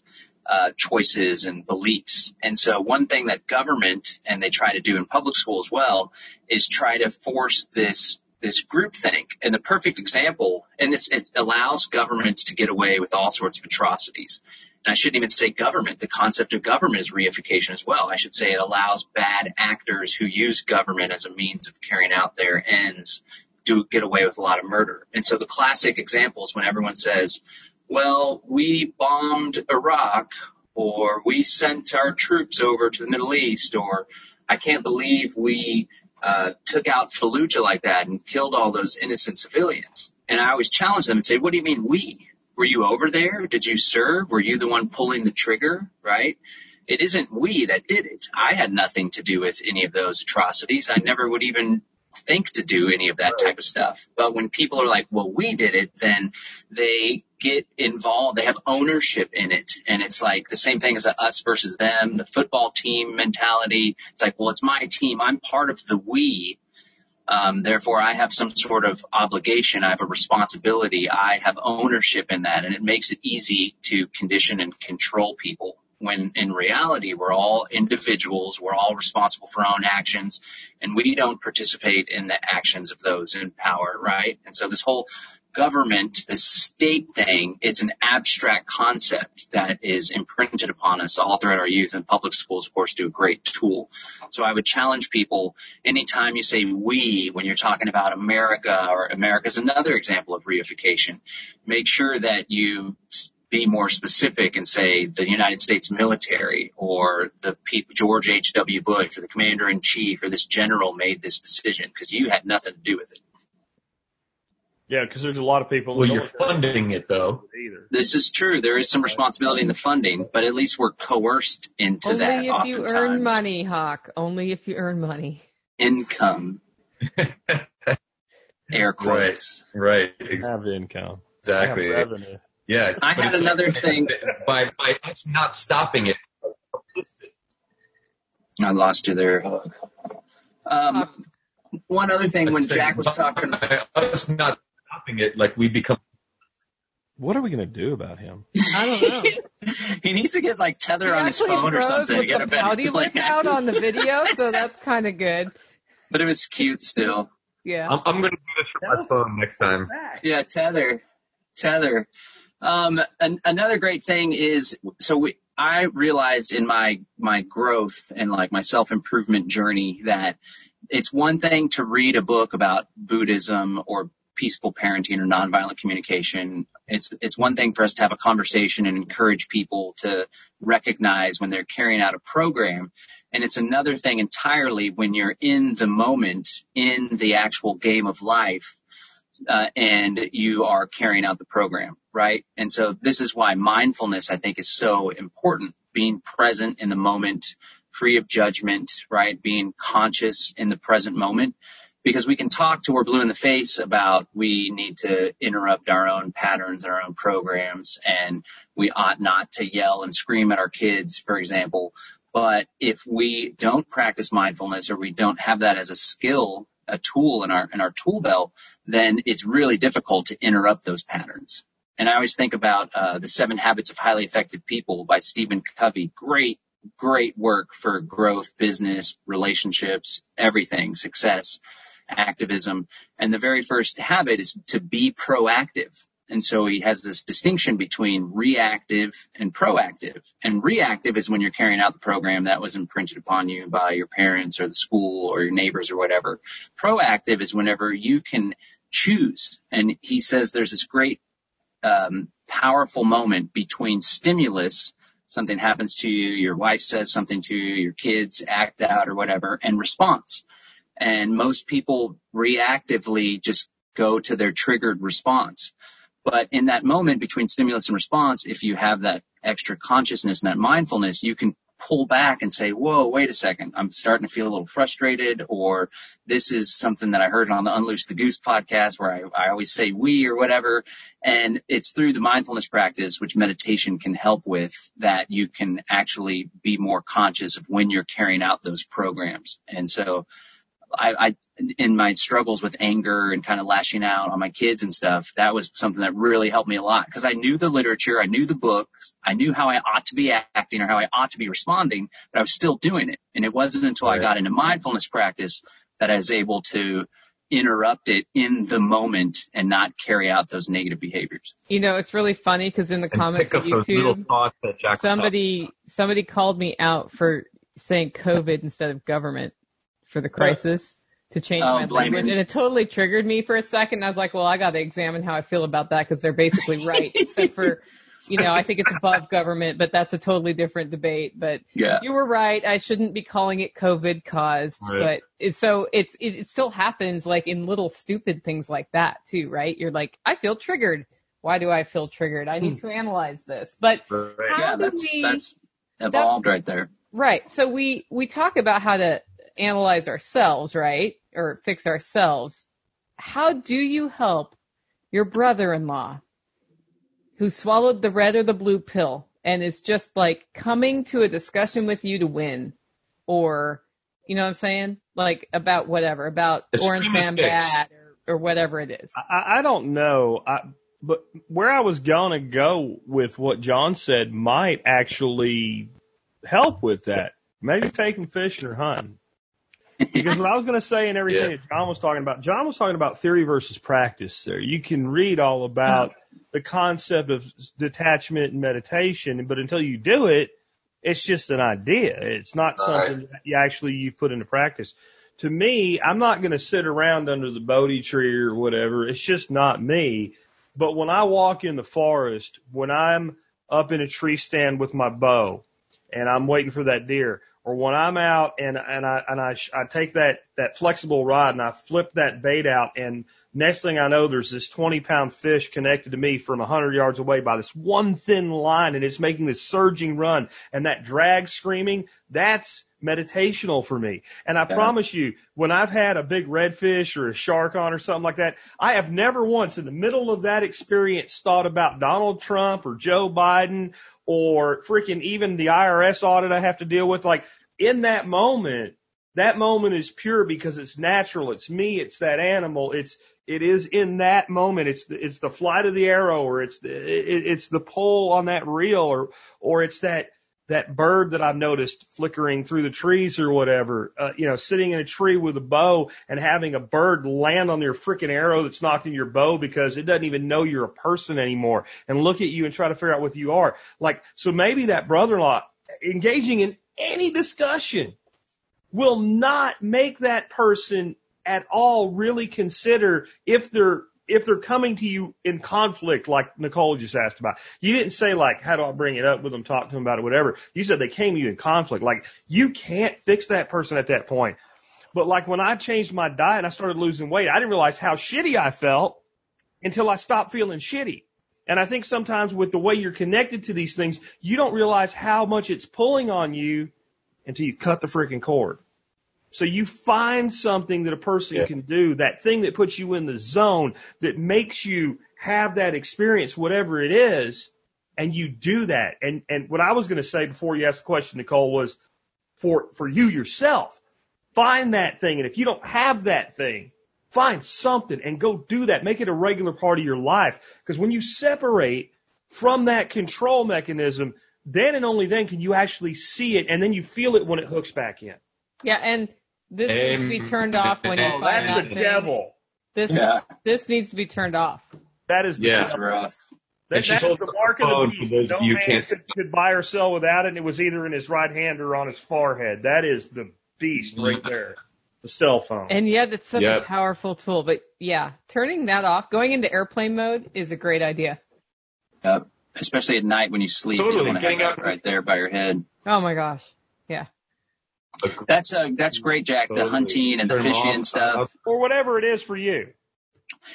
Speaker 3: uh, choices and beliefs. And so one thing that government and they try to do in public school as well is try to force this this groupthink and the perfect example and this it allows governments to get away with all sorts of atrocities and I shouldn't even say government. The concept of government is reification as well. I should say it allows bad actors who use government as a means of carrying out their ends to get away with a lot of murder. And so the classic example is when everyone says, well, we bombed Iraq or we sent our troops over to the Middle East or I can't believe we uh, took out Fallujah like that and killed all those innocent civilians. And I always challenge them and say, what do you mean we? Were you over there? Did you serve? Were you the one pulling the trigger? Right? It isn't we that did it. I had nothing to do with any of those atrocities. I never would even think to do any of that type of stuff. But when people are like, well, we did it, then they get involved. They have ownership in it. And it's like the same thing as a us versus them, the football team mentality. It's like, well, it's my team. I'm part of the we. Um, therefore, I have some sort of obligation. I have a responsibility. I have ownership in that. And it makes it easy to condition and control people when in reality we're all individuals, we're all responsible for our own actions, and we don't participate in the actions of those in power, right? And so this whole government, this state thing, it's an abstract concept that is imprinted upon us all throughout our youth, and public schools, of course, do a great tool. So I would challenge people anytime you say we when you're talking about America, or America's another example of reification, make sure that you be more specific and say the United States military or the P- George H.W. Bush or the commander in chief or this general made this decision because you had nothing to do with it.
Speaker 5: Yeah, because there's a lot of people.
Speaker 4: Well, you're funding it though.
Speaker 5: either.
Speaker 3: This is true. There is some responsibility in the funding, but at least we're coerced into
Speaker 2: Only
Speaker 3: that Only
Speaker 2: if you earn money, Hawk. Only if you earn money.
Speaker 3: Income. Air quotes.
Speaker 4: Right. Ex-
Speaker 5: Have income.
Speaker 4: Exactly.
Speaker 5: Have revenue.
Speaker 4: Yeah.
Speaker 3: I had another
Speaker 4: like-
Speaker 3: thing-
Speaker 4: by by us not stopping it.
Speaker 3: I lost you there. Um, one other thing when Jack was talking,
Speaker 4: by us not stopping it, like we become.
Speaker 5: What are we going to do about him?
Speaker 2: I don't know.
Speaker 3: he needs to get like tether
Speaker 2: He
Speaker 3: on his phone or
Speaker 2: froze
Speaker 3: something to
Speaker 2: with
Speaker 3: get
Speaker 2: the
Speaker 3: a better
Speaker 2: pouty lip
Speaker 3: plan.
Speaker 2: out on the video, so that's kind of good.
Speaker 3: But it was cute still.
Speaker 2: Yeah.
Speaker 4: I'm, I'm going to do this from my phone next time.
Speaker 3: Yeah, tether, tether. Um, an, another great thing is, so we, I realized in my, my growth and like my self improvement journey that it's one thing to read a book about Buddhism or peaceful parenting or nonviolent communication. It's, it's one thing for us to have a conversation and encourage people to recognize when they're carrying out a program. And it's another thing entirely when you're in the moment, in the actual game of life, uh, and you are carrying out the program, right? And so this is why mindfulness, I think, is so important. Being present in the moment, free of judgment, right? Being conscious in the present moment. Because we can talk to we're blue in the face about we need to interrupt our own patterns and our own programs and we ought not to yell and scream at our kids, for example. But if we don't practice mindfulness or we don't have that as a skill, a tool in our, in our tool belt, then it's really difficult to interrupt those patterns. And I always think about, uh, the seven habits of highly effective people by Stephen Covey. Great, great work for growth, business, relationships, everything, success, activism. And the very first habit is to be proactive. And so he has this distinction between reactive and proactive. And reactive is when you're carrying out the program that was imprinted upon you by your parents or the school or your neighbors or whatever. Proactive is whenever you can choose. And he says there's this great, um, powerful moment between stimulus, something happens to you, your wife says something to you, your kids act out or whatever, and response. And most people reactively just go to their triggered response. But in that moment between stimulus and response, if you have that extra consciousness and that mindfulness, you can pull back and say, whoa, wait a second. I'm starting to feel a little frustrated or this is something that I heard on the Unloose the Goose podcast where I, I always say we or whatever. And it's through the mindfulness practice, which meditation can help with that you can actually be more conscious of when you're carrying out those programs. And so I, I, in my struggles with anger and kind of lashing out on my kids and stuff, that was something that really helped me a lot because I knew the literature, I knew the books, I knew how I ought to be acting or how I ought to be responding, but I was still doing it. And it wasn't until I got into mindfulness practice that I was able to interrupt it in the moment and not carry out those negative behaviors.
Speaker 2: You know, it's really funny because in the
Speaker 4: And
Speaker 2: comments
Speaker 4: pick
Speaker 2: of
Speaker 4: up those little
Speaker 2: YouTube,
Speaker 4: thoughts that Jack was talking
Speaker 2: somebody somebody called me out for saying COVID instead of government for the crisis to change
Speaker 3: Oh,
Speaker 2: my language, and it totally triggered me for a second. I was like, well, I got to examine how I feel about that because they're basically right, except for. You know, I think it's above government, but that's a totally different debate. But
Speaker 3: Yeah.
Speaker 2: you were right. I shouldn't be calling it COVID caused,
Speaker 4: Right.
Speaker 2: but it's so it's it, it still happens like in little stupid things like that too, right? You're like, I feel triggered. Why do I feel triggered? I need hmm. to analyze this. But
Speaker 4: Right.
Speaker 2: How
Speaker 3: yeah,
Speaker 2: do
Speaker 3: that's,
Speaker 2: we-
Speaker 3: that's evolved right there.
Speaker 2: Right, so we we talk about how to analyze ourselves, right, or fix ourselves. How do you help your brother-in-law who swallowed the red or the blue pill and is just like coming to a discussion with you to win, or you know what I'm saying, like about whatever, about Orange
Speaker 4: Extremist
Speaker 2: Man. Bad or, or whatever it is.
Speaker 5: I, I don't know. I, but where I was gonna go with what John said might actually help with that. Maybe taking fishing or hunting. Because what I was going to say and everything
Speaker 4: Yeah.
Speaker 5: that John was talking about, John was talking about theory versus practice there. You can read all about the concept of detachment and meditation, but until you do it, it's just an idea. It's not
Speaker 4: All
Speaker 5: something that you actually you put into practice. To me, I'm not going to sit around under the Bodhi tree or whatever. It's just not me. But when I walk in the forest, when I'm up in a tree stand with my bow and I'm waiting for that deer, or when I'm out and and I and I sh- I take that that flexible rod and I flip that bait out and next thing I know there's this 20 pound fish connected to me from 100 yards away by this one thin line and it's making this surging run and that drag screaming that's meditational for me. And I
Speaker 3: Yeah.
Speaker 5: promise you, when I've had a big redfish or a shark on or something like that, I have never once in the middle of that experience thought about Donald Trump or Joe Biden or freaking even the IRS audit I have to deal with. Like in that moment, that moment is pure because it's natural. It's me. It's that animal. It's, it is in that moment. It's the, it's the flight of the arrow or it's the, it, it's the pull on that reel or, or it's that, that bird that I've noticed flickering through the trees or whatever, uh, you know, sitting in a tree with a bow and having a bird land on your freaking arrow that's nocking your bow because it doesn't even know you're a person anymore and look at you and try to figure out what you are. Like, so maybe that brother-in-law engaging in any discussion will not make that person at all really consider if they're if they're coming to you in conflict, like Nicole just asked about. You didn't say like, how do I bring it up with them, talk to them about it, whatever. You said they came to you in conflict. Like you can't fix that person at that point. But like when I changed my diet and I started losing weight, I didn't realize how shitty I felt until I stopped feeling shitty. And I think sometimes with the way you're connected to these things, you don't realize how much it's pulling on you until you cut the freaking cord. So you find something that a person
Speaker 4: Yeah.
Speaker 5: can do, that thing that puts you in the zone, that makes you have that experience, whatever it is, and you do that. And, and what I was going to say before you asked the question, Nicole, was for, for you yourself, find that thing. And if you don't have that thing, find something and go do that. Make it a regular part of your life. Because when you separate from that control mechanism, then and only then can you actually see it and then you feel it when it hooks back in.
Speaker 2: Yeah, and this needs to be um, turned off when you
Speaker 4: Oh,
Speaker 2: find
Speaker 5: That's
Speaker 2: that
Speaker 5: the
Speaker 2: thing.
Speaker 5: devil.
Speaker 2: This
Speaker 3: Yeah.
Speaker 2: this needs to be turned off.
Speaker 5: That is the
Speaker 4: Yeah.
Speaker 3: That's rough.
Speaker 5: That,
Speaker 4: And
Speaker 5: that is
Speaker 4: holding
Speaker 5: the
Speaker 4: the
Speaker 5: mark of
Speaker 4: phone
Speaker 5: the
Speaker 4: for
Speaker 5: beast.
Speaker 4: those
Speaker 5: No
Speaker 4: you
Speaker 5: man
Speaker 4: can't
Speaker 5: could, could buy or sell without it, and it was either in his right hand or on his forehead. That is the beast right there. The cell phone.
Speaker 2: And yet it's such a powerful tool. But yeah, turning that off, going into airplane mode is a great idea.
Speaker 3: Yep. Especially at night when you sleep, you
Speaker 4: Totally.
Speaker 3: don't want to have
Speaker 4: Getting
Speaker 3: that
Speaker 4: out-
Speaker 3: right there by your head.
Speaker 2: Oh my gosh. Yeah.
Speaker 3: That's uh, that's great, Jack. The hunting and the fishing and stuff.
Speaker 5: or whatever it is for you.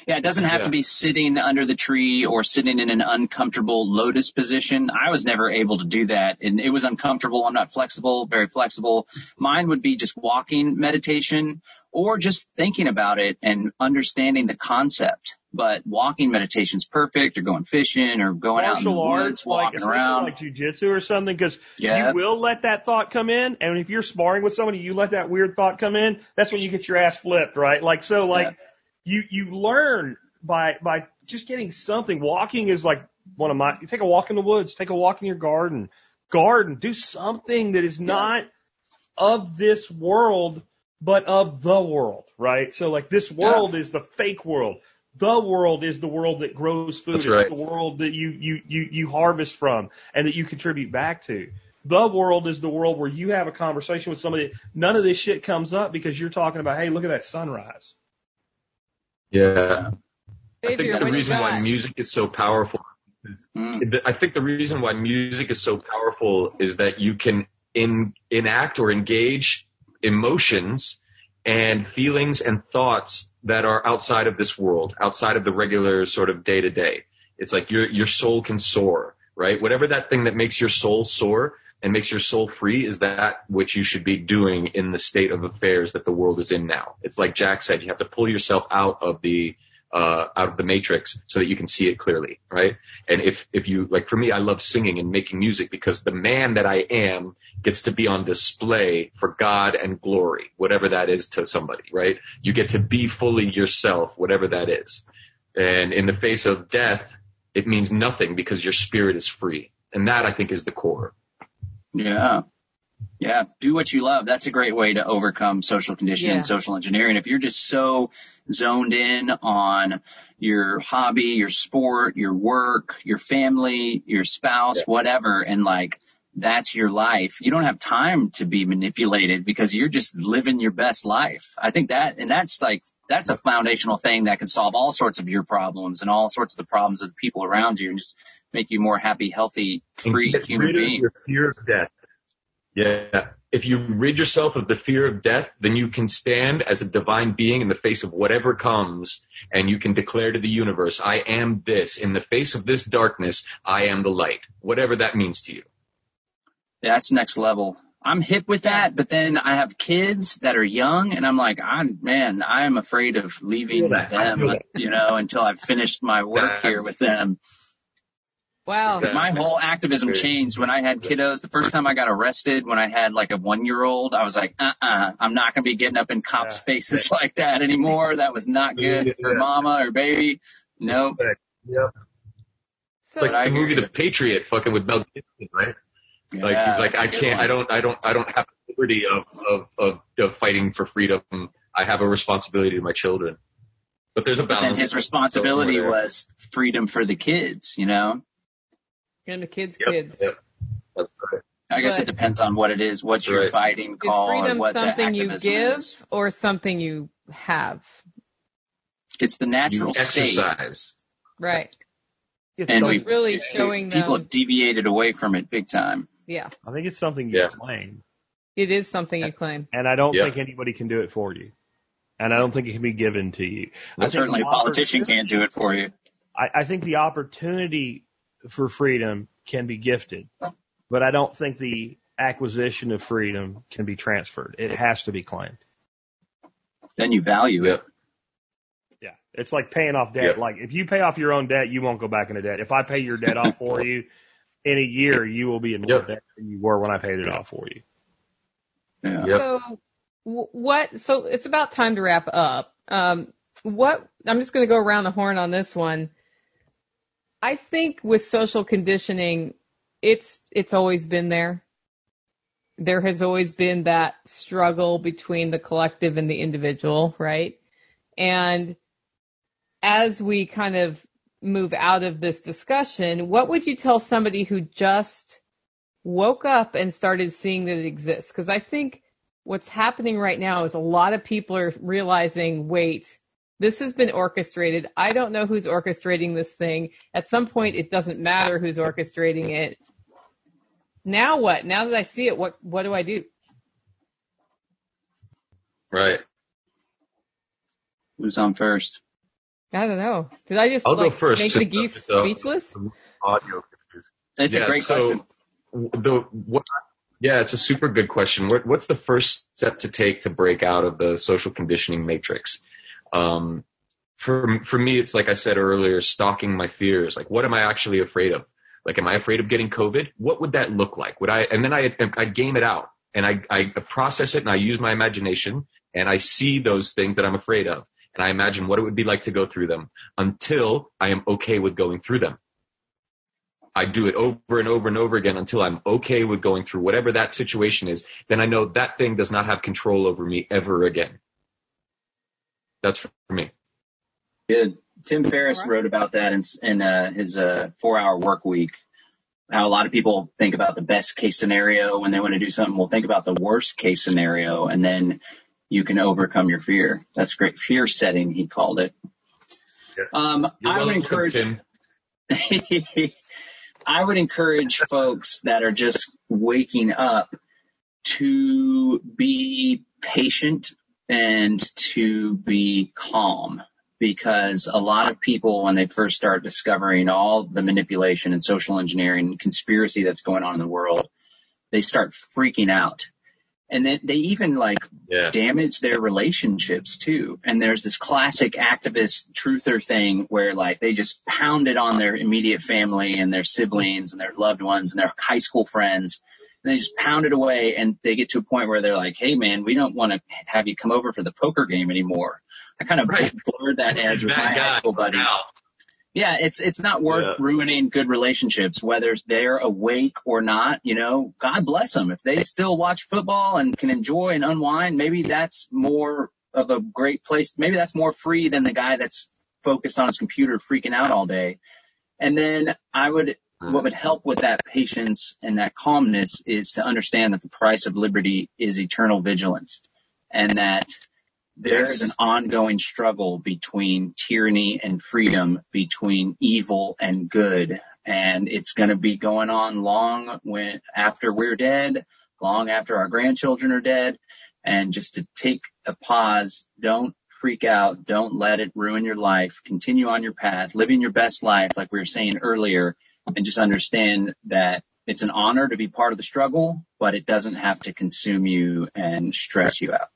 Speaker 3: Yeah, it doesn't have
Speaker 4: Yeah.
Speaker 3: to be sitting under the tree or sitting in an uncomfortable lotus position. I was never able to do that and it was uncomfortable. I'm not flexible, very flexible. Mine would be just walking meditation or just thinking about it and understanding the concept. But walking meditation's perfect or going fishing or going out in the
Speaker 5: Martial
Speaker 3: woods,
Speaker 5: arts, like
Speaker 3: walking
Speaker 5: especially
Speaker 3: around.
Speaker 5: like jujitsu or something, because
Speaker 3: Yeah.
Speaker 5: you will let that thought come in, and if you're sparring with somebody, you let that weird thought come in. That's when you get your ass flipped, right? Like so, like you you learn by by just getting something. Walking is like one of my. You take a walk in the woods, take a walk in your garden, garden, do something that is not of this world, but of the world, right? So like this world is the fake world. The world is the world that grows food.
Speaker 4: That's
Speaker 5: it's
Speaker 4: right.
Speaker 5: the world that you, you, you, you harvest from and that you contribute back to. The world is the world where you have a conversation with somebody. None of this shit comes up because you're talking about, hey, look at that sunrise.
Speaker 4: Yeah. I think the reason why music is so powerful.
Speaker 3: Mm.
Speaker 4: I think the reason why music is so powerful is that you can in, enact or engage emotions and feelings and thoughts that are outside of this world, outside of the regular sort of day to day. It's like your your soul can soar, right? Whatever that thing that makes your soul soar and makes your soul free is that which you should be doing in the state of affairs that the world is in now. It's like Jack said, you have to pull yourself out of the uh, out of the matrix so that you can see it clearly, right? And if if you like, for me, I love singing and making music because the man that I am gets to be on display for God and glory, whatever that is to somebody, right? You get to be fully yourself, whatever that is. And in the face of death, it means nothing because your spirit is free. And that I think is the core.
Speaker 3: Yeah. Yeah. Do what you love. That's a great way to overcome social conditioning
Speaker 2: Yeah.
Speaker 3: and social engineering. If you're just so zoned in on your hobby, your sport, your work, your family, your spouse, whatever, and like, that's your life. You don't have time to be manipulated because you're just living your best life. I think that, and that's like, that's a foundational thing that can solve all sorts of your problems and all sorts of the problems of the people around you and just make you more happy, healthy, free
Speaker 4: get
Speaker 3: human
Speaker 4: rid of
Speaker 3: being.
Speaker 4: Your fear of death. Yeah. If you rid yourself of the fear of death, then you can stand as a divine being in the face of whatever comes and you can declare to the universe, I am this. In the face of this darkness, I am the light. Whatever that means to you.
Speaker 3: That's next level. I'm hip with that, but then I have kids that are young and I'm like, I'm, man, I'm afraid of leaving them, you know, until I've finished my work here with them.
Speaker 2: Wow.
Speaker 3: Because my whole activism changed when I had kiddos. The first time I got arrested when I had like a one year old, I was like, uh uh-uh, uh, i am not going to be getting up in cops'
Speaker 5: Yeah.
Speaker 3: faces like that anymore. That was not good for mama or baby. Nope.
Speaker 4: Yep.
Speaker 2: So,
Speaker 4: Like
Speaker 3: I
Speaker 4: the
Speaker 3: hear
Speaker 4: movie
Speaker 3: you.
Speaker 4: The Patriot, fucking with Mel Gibson, right? Like he's like,
Speaker 3: that's a
Speaker 4: I
Speaker 3: good
Speaker 4: can't,
Speaker 3: one.
Speaker 4: I don't, I don't, I don't have the liberty of, of, of, of fighting for freedom. I have a responsibility to my children. But there's a
Speaker 3: But
Speaker 4: balance.
Speaker 3: then his responsibility was freedom for the kids, you know?
Speaker 2: And the kids'
Speaker 4: Yep,
Speaker 2: kids.
Speaker 4: yep. That's right.
Speaker 3: I guess
Speaker 2: But-
Speaker 3: it depends on what it is, what
Speaker 4: That's
Speaker 3: you're
Speaker 4: right.
Speaker 3: fighting
Speaker 2: Is
Speaker 3: called,
Speaker 2: freedom
Speaker 3: what
Speaker 2: something you give
Speaker 3: is.
Speaker 2: or something you have?
Speaker 3: It's the
Speaker 4: You
Speaker 3: natural state.
Speaker 4: exercise.
Speaker 2: Right.
Speaker 5: It's
Speaker 3: And
Speaker 2: So
Speaker 5: something-
Speaker 2: it's really showing
Speaker 3: People
Speaker 2: them.
Speaker 3: have deviated away from it big time.
Speaker 2: Yeah,
Speaker 5: I think it's something you
Speaker 4: Yeah.
Speaker 5: claim,
Speaker 2: it is something you claim.
Speaker 5: and I don't
Speaker 4: Yeah.
Speaker 5: think anybody can do it for you, and I don't think it can be given to you. I
Speaker 3: certainly a politician can't do it for you.
Speaker 5: I, I think the opportunity for freedom can be gifted, but I don't think the acquisition of freedom can be transferred. It has to be claimed.
Speaker 3: Then you value it.
Speaker 5: Yeah. It's like paying off debt.
Speaker 4: Yep.
Speaker 5: Like if you pay off your own debt, you won't go back into debt. If I pay your debt off for you, in a year you will be in more
Speaker 4: Yep.
Speaker 5: debt than you were when I paid it off for you.
Speaker 3: Yeah.
Speaker 4: Yep.
Speaker 2: So what? So it's about time to wrap up. Um, what? I'm just going to go around the horn on this one. I think with social conditioning, it's it's always been there. There has always been that struggle between the collective and the individual, right? And as we kind of move out of this discussion, what would you tell somebody who just woke up and started seeing that it exists? Because I think what's happening right now is a lot of people are realizing, wait, this has been orchestrated. I don't know who's orchestrating this thing. At some point, it doesn't matter who's orchestrating it. Now what? Now that I see it, what what do I do?
Speaker 4: Right.
Speaker 3: Who's on first?
Speaker 2: I don't know. Did I just
Speaker 4: I'll go first
Speaker 2: make the geese
Speaker 4: to-
Speaker 2: speechless?
Speaker 4: Audio.
Speaker 3: It's
Speaker 4: Yeah,
Speaker 3: a great
Speaker 4: so-
Speaker 3: question.
Speaker 4: The what? Yeah, it's a super good question. What, what's the first step to take to break out of the social conditioning matrix? Um, for for me, it's like I said earlier, stalking my fears. Like, what am I actually afraid of? Like, am I afraid of getting COVID? What would that look like? Would I? And then I I game it out and I I process it and I use my imagination and I see those things that I'm afraid of and I imagine what it would be like to go through them until I am okay with going through them. I do it over and over and over again until I'm okay with going through whatever that situation is. Then I know that thing does not have control over me ever again. That's for me.
Speaker 3: Good. Tim Ferriss wrote about that in, in uh, his uh, four-hour work week. How a lot of people think about the best case scenario when they want to do something. Well, think about the worst case scenario, and then you can overcome your fear. That's great. Fear setting, he called it.
Speaker 4: Yeah.
Speaker 3: Um, I would encourage.
Speaker 4: Tim.
Speaker 3: I would encourage folks that are just waking up to be patient and to be calm because a lot of people, when they first start discovering all the manipulation and social engineering and conspiracy that's going on in the world, they start freaking out. And then they even like
Speaker 4: Yeah.
Speaker 3: damage their relationships too. And there's this classic activist truther thing where like they just pound it on their immediate family and their siblings and their loved ones and their high school friends. And they just pound it away and they get to a point where they're like, Hey man, we don't want to have you come over for the poker game anymore. I kind of
Speaker 4: Right.
Speaker 3: blurred that edge with my school buddies.
Speaker 4: Now.
Speaker 3: Yeah, it's it's not worth
Speaker 4: Yeah.
Speaker 3: ruining good relationships, whether they're awake or not. You know, God bless them. If they still watch football and can enjoy and unwind, maybe that's more of a great place. Maybe that's more free than the guy that's focused on his computer freaking out all day. And then I would, what would help with that patience and that calmness is to understand that the price of liberty is eternal vigilance and that there is an ongoing struggle between tyranny and freedom, between evil and good. And it's going to be going on long when, after we're dead, long after our grandchildren are dead. And just to take a pause, don't freak out. Don't let it ruin your life. Continue on your path, living your best life, like we were saying earlier, and just understand that it's an honor to be part of the struggle, but it doesn't have to consume you and stress you out.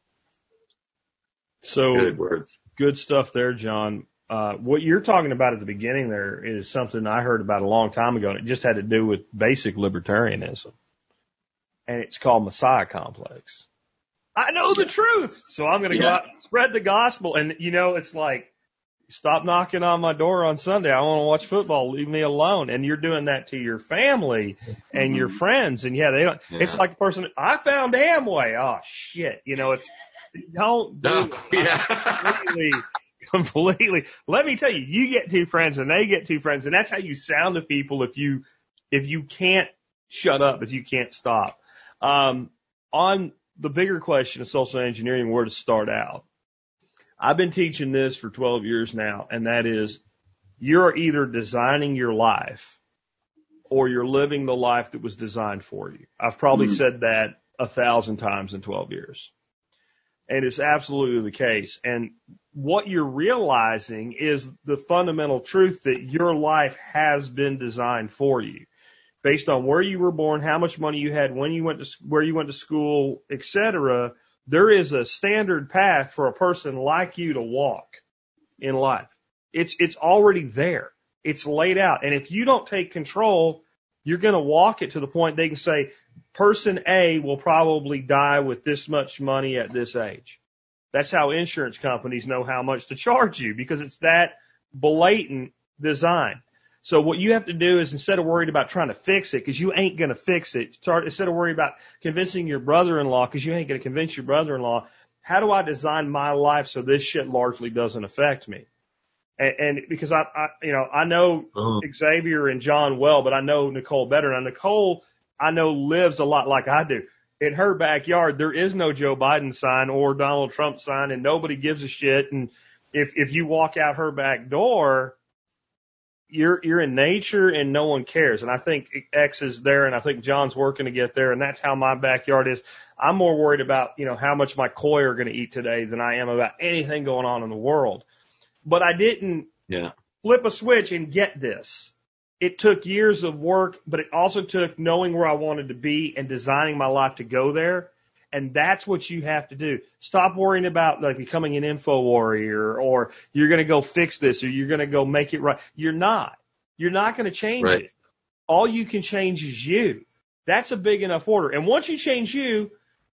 Speaker 5: So
Speaker 4: Good words.
Speaker 5: good stuff there, John. Uh, what you're talking about at the beginning there is something I heard about a long time ago, and it just had to do with basic libertarianism. And it's called Messiah complex. I know the truth, so I'm going to go out and spread the gospel. And you know, it's like, stop knocking on my door on Sunday. I want to watch football. Leave me alone. And you're doing that to your family and your friends. And yeah, they don't. It's like the person I found Amway. Oh shit, you know, it's don't do
Speaker 4: No,
Speaker 5: it.
Speaker 4: yeah.
Speaker 5: completely, completely. Let me tell you, you get two friends and they get two friends, and that's how you sound to people if you if you can't shut up, if you can't stop. Um, on the bigger question of social engineering, where to start out. I've been teaching this for 12 years now, and that is you're either designing your life or you're living the life that was designed for you. I've probably
Speaker 3: Mm.
Speaker 5: said that a thousand times in 12 years. And it's absolutely the case. And what you're realizing is the fundamental truth that your life has been designed for you based on where you were born, how much money you had, when you went to, where you went to school, et cetera. There is a standard path for a person like you to walk in life. It's, it's already there. It's laid out. And if you don't take control, you're going to walk it to the point they can say, person A will probably die with this much money at this age. That's how insurance companies know how much to charge you because it's that blatant design. So what you have to do is instead of worried about trying to fix it, because you ain't going to fix it, start instead of worrying about convincing your brother-in-law, because you ain't going to convince your brother-in-law. How do I design my life so this shit largely doesn't affect me? And, and because I, I, you know, I know
Speaker 4: Oh,
Speaker 5: Xavier and John well, but I know Nicole better. Now Nicole, I know lives a lot like I do. In her backyard, there is no Joe Biden sign or Donald Trump sign, and nobody gives a shit. And if if you walk out her back door, you're you're in nature and no one cares. And I think X is there, and I think John's working to get there, and that's how my backyard is. I'm more worried about you know how much my koi are going to eat today than I am about anything going on in the world. But I didn't
Speaker 4: yeah.
Speaker 5: flip a switch and get this. It took years of work, but it also took knowing where I wanted to be and designing my life to go there. And that's what you have to do. Stop worrying about like becoming an info warrior or you're going to go fix this or you're going to go make it right. You're not. You're not going to change
Speaker 4: Right.
Speaker 5: it. All you can change is you. That's a big enough order. And once you change you,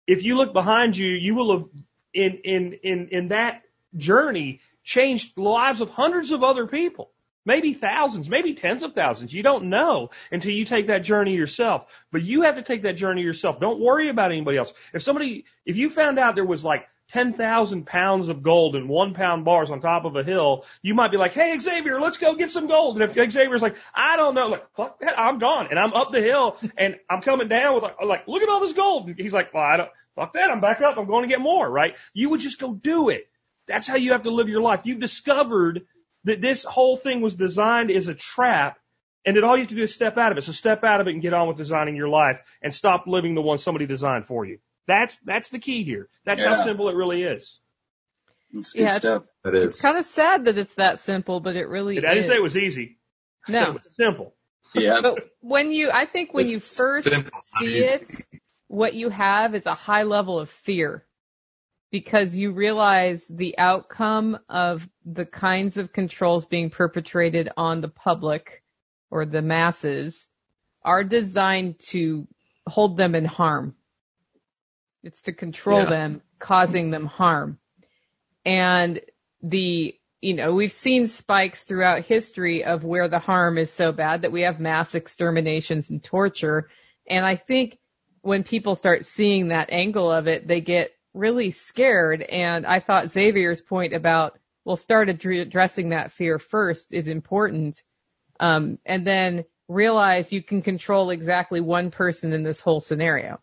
Speaker 5: if you look behind you, you will have in in in in that journey changed the lives of hundreds of other people. Maybe thousands, maybe tens of thousands. You don't know until you take that journey yourself. But you have to take that journey yourself. Don't worry about anybody else. If somebody, if you found out there was like 10,000 pounds of gold in one pound bars on top of a hill, you might be like, Hey, Xavier, let's go get some gold. And if Xavier's like, I don't know, like, fuck that, I'm gone. And I'm up the hill and I'm coming down with like, like look at all this gold. And he's like, well, I don't, fuck that, I'm back up. I'm going to get more, right? You would just go do it. That's how you have to live your life. You've discovered that this whole thing was designed as a trap and that all you have to do is step out of it. So step out of it and get on with designing your life and stop living the one somebody designed for you. That's, that's the key here. That's how simple it really is.
Speaker 3: It's
Speaker 2: Yeah,
Speaker 3: good stuff.
Speaker 4: That
Speaker 2: It's kind of sad that it's that simple, but it really
Speaker 5: I didn't say it was easy. I said
Speaker 2: No.
Speaker 5: it was simple.
Speaker 3: Yeah.
Speaker 2: But when you, I think when you first
Speaker 4: simple.
Speaker 2: see it, what you have is a high level of fear because you realize the outcome of the kinds of controls being perpetrated on the public or the masses are designed to hold them in harm. It's to control
Speaker 4: Yeah.
Speaker 2: them, causing them harm. And the, you know, we've seen spikes throughout history of where the harm is so bad that we have mass exterminations and torture. And I think when people start seeing that angle of it, they get really scared. And I thought Xavier's point about, well, start addressing that fear first is important. Um, and then realize you can control exactly one person in this whole scenario.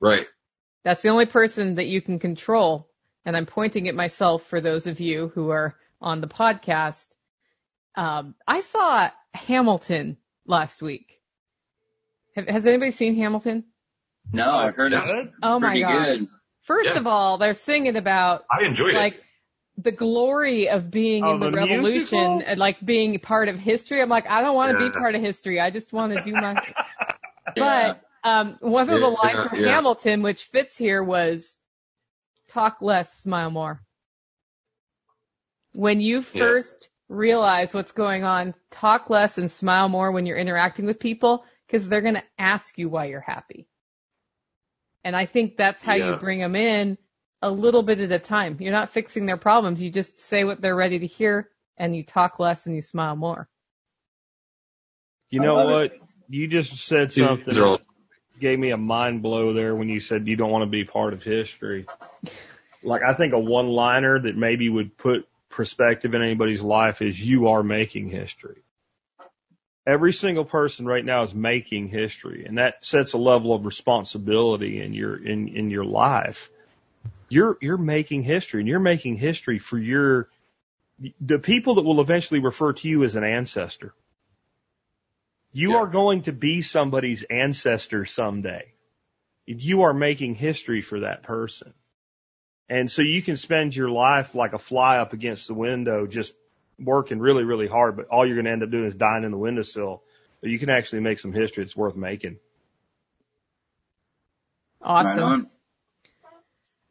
Speaker 4: Right.
Speaker 2: That's the only person that you can control. And I'm pointing at myself for those of you who are on the podcast. Um, I saw Hamilton last week. Have, has anybody seen Hamilton?
Speaker 3: No, I've heard it's
Speaker 5: Yeah,
Speaker 2: Oh my
Speaker 3: pretty
Speaker 2: gosh.
Speaker 3: good.
Speaker 2: First
Speaker 4: Yeah.
Speaker 2: of all, they're singing about
Speaker 4: I enjoyed
Speaker 2: like
Speaker 4: it.
Speaker 2: the glory of being
Speaker 5: Oh,
Speaker 2: in the,
Speaker 5: the
Speaker 2: revolution
Speaker 5: musical?
Speaker 2: and like being part of history. I'm like, I don't want to
Speaker 4: Yeah.
Speaker 2: be part of history. I just want to do my.
Speaker 3: Yeah.
Speaker 2: But um, one of the
Speaker 4: Yeah,
Speaker 2: lines from
Speaker 4: yeah.
Speaker 2: Hamilton, which fits here, was "Talk less, smile more." When you
Speaker 4: Yeah.
Speaker 2: first realize what's going on, talk less and smile more when you're interacting with people, because they're going to ask you why you're happy. And I think that's how you
Speaker 4: Yeah.
Speaker 2: bring them in a little bit at a time. You're not fixing their problems. You just say what they're ready to hear, and you talk less and you smile more.
Speaker 5: You know
Speaker 3: love
Speaker 5: what? You just said something that gave me a mind blow there when you said you don't want to be part of history. Like I think a one liner that maybe would put perspective in anybody's life is you are making history. Every single person right now is making history and that sets a level of responsibility in your in, in your life. You're you're making history and you're making history for your the people that will eventually refer to you as an ancestor. You
Speaker 4: Yeah.
Speaker 5: are going to be somebody's ancestor someday. You are making history for that person. And so you can spend your life like a fly up against the window, just working really, really hard, but all you're going to end up doing is dying in the windowsill. But you can actually make some history It's worth making.
Speaker 2: Awesome.
Speaker 3: on.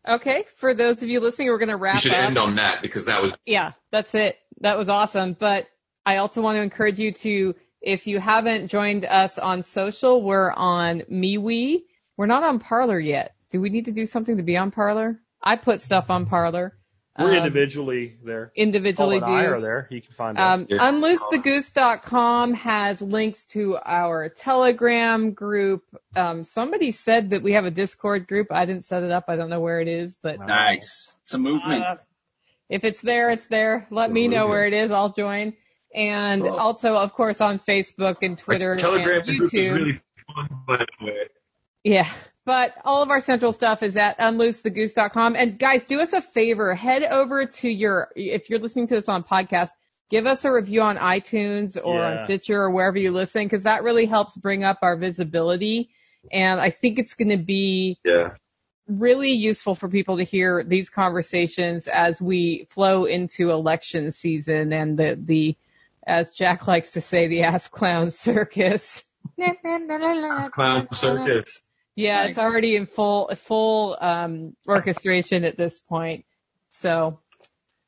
Speaker 2: Okay, for those of you listening, we're going to wrap
Speaker 4: We should
Speaker 2: up.
Speaker 4: end on that because that was
Speaker 2: yeah, that's it. That was awesome. But I also want to encourage you to, if you haven't joined us on social, we're on MeWe. We're not on Parler yet. Do we need to do something to be on Parler? I put stuff on Parler.
Speaker 5: We're
Speaker 2: Um,
Speaker 5: individually there.
Speaker 2: individually
Speaker 5: Paul and I
Speaker 2: do.
Speaker 5: are there. You can find us.
Speaker 2: Um,
Speaker 4: Yeah.
Speaker 2: unloosethegoose.com has links to our Telegram group. Um, somebody said that we have a Discord group. I didn't set it up. I don't know where it is, but
Speaker 3: Nice. It's a movement.
Speaker 2: uh, if it's there, it's there. Let me know where it is. I'll join. And
Speaker 3: Cool.
Speaker 2: also, of course, on Facebook and Twitter
Speaker 4: Telegram
Speaker 2: and
Speaker 4: group is
Speaker 2: YouTube.
Speaker 4: really fun, by the way.
Speaker 2: Yeah. But all of our central stuff is at unloosethegoose.com. And guys, do us a favor. Head over to your, if you're listening to this on podcast, give us a review on iTunes or
Speaker 5: Yeah.
Speaker 2: on Stitcher or wherever you listen, because that really helps bring up our visibility. And I think it's going to be
Speaker 4: Yeah.
Speaker 2: really useful for people to hear these conversations as we flow into election season and the, the, as Jack likes to say, the ass clown circus.
Speaker 4: Clown circus.
Speaker 2: Yeah,
Speaker 3: Nice.
Speaker 2: it's already in full full um, orchestration at this point. So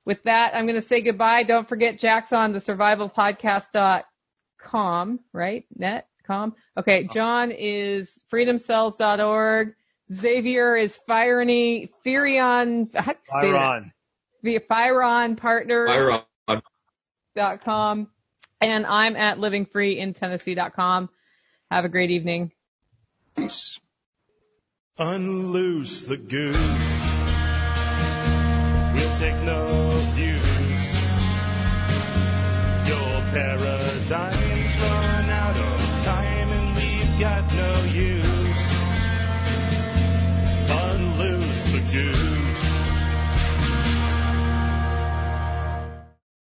Speaker 2: with that, I'm going to say goodbye. Don't forget Jack's on the survivalpodcast.com, right? Net com. Okay, John is freedomcells.org. Xavier is Firony, Firion, how do you say that? The Firon Partners
Speaker 4: Byron.
Speaker 2: dot com, and I'm at livingfreeintennessee.com. Have a great evening.
Speaker 3: Nice.
Speaker 1: Unloose the goose. We'll take no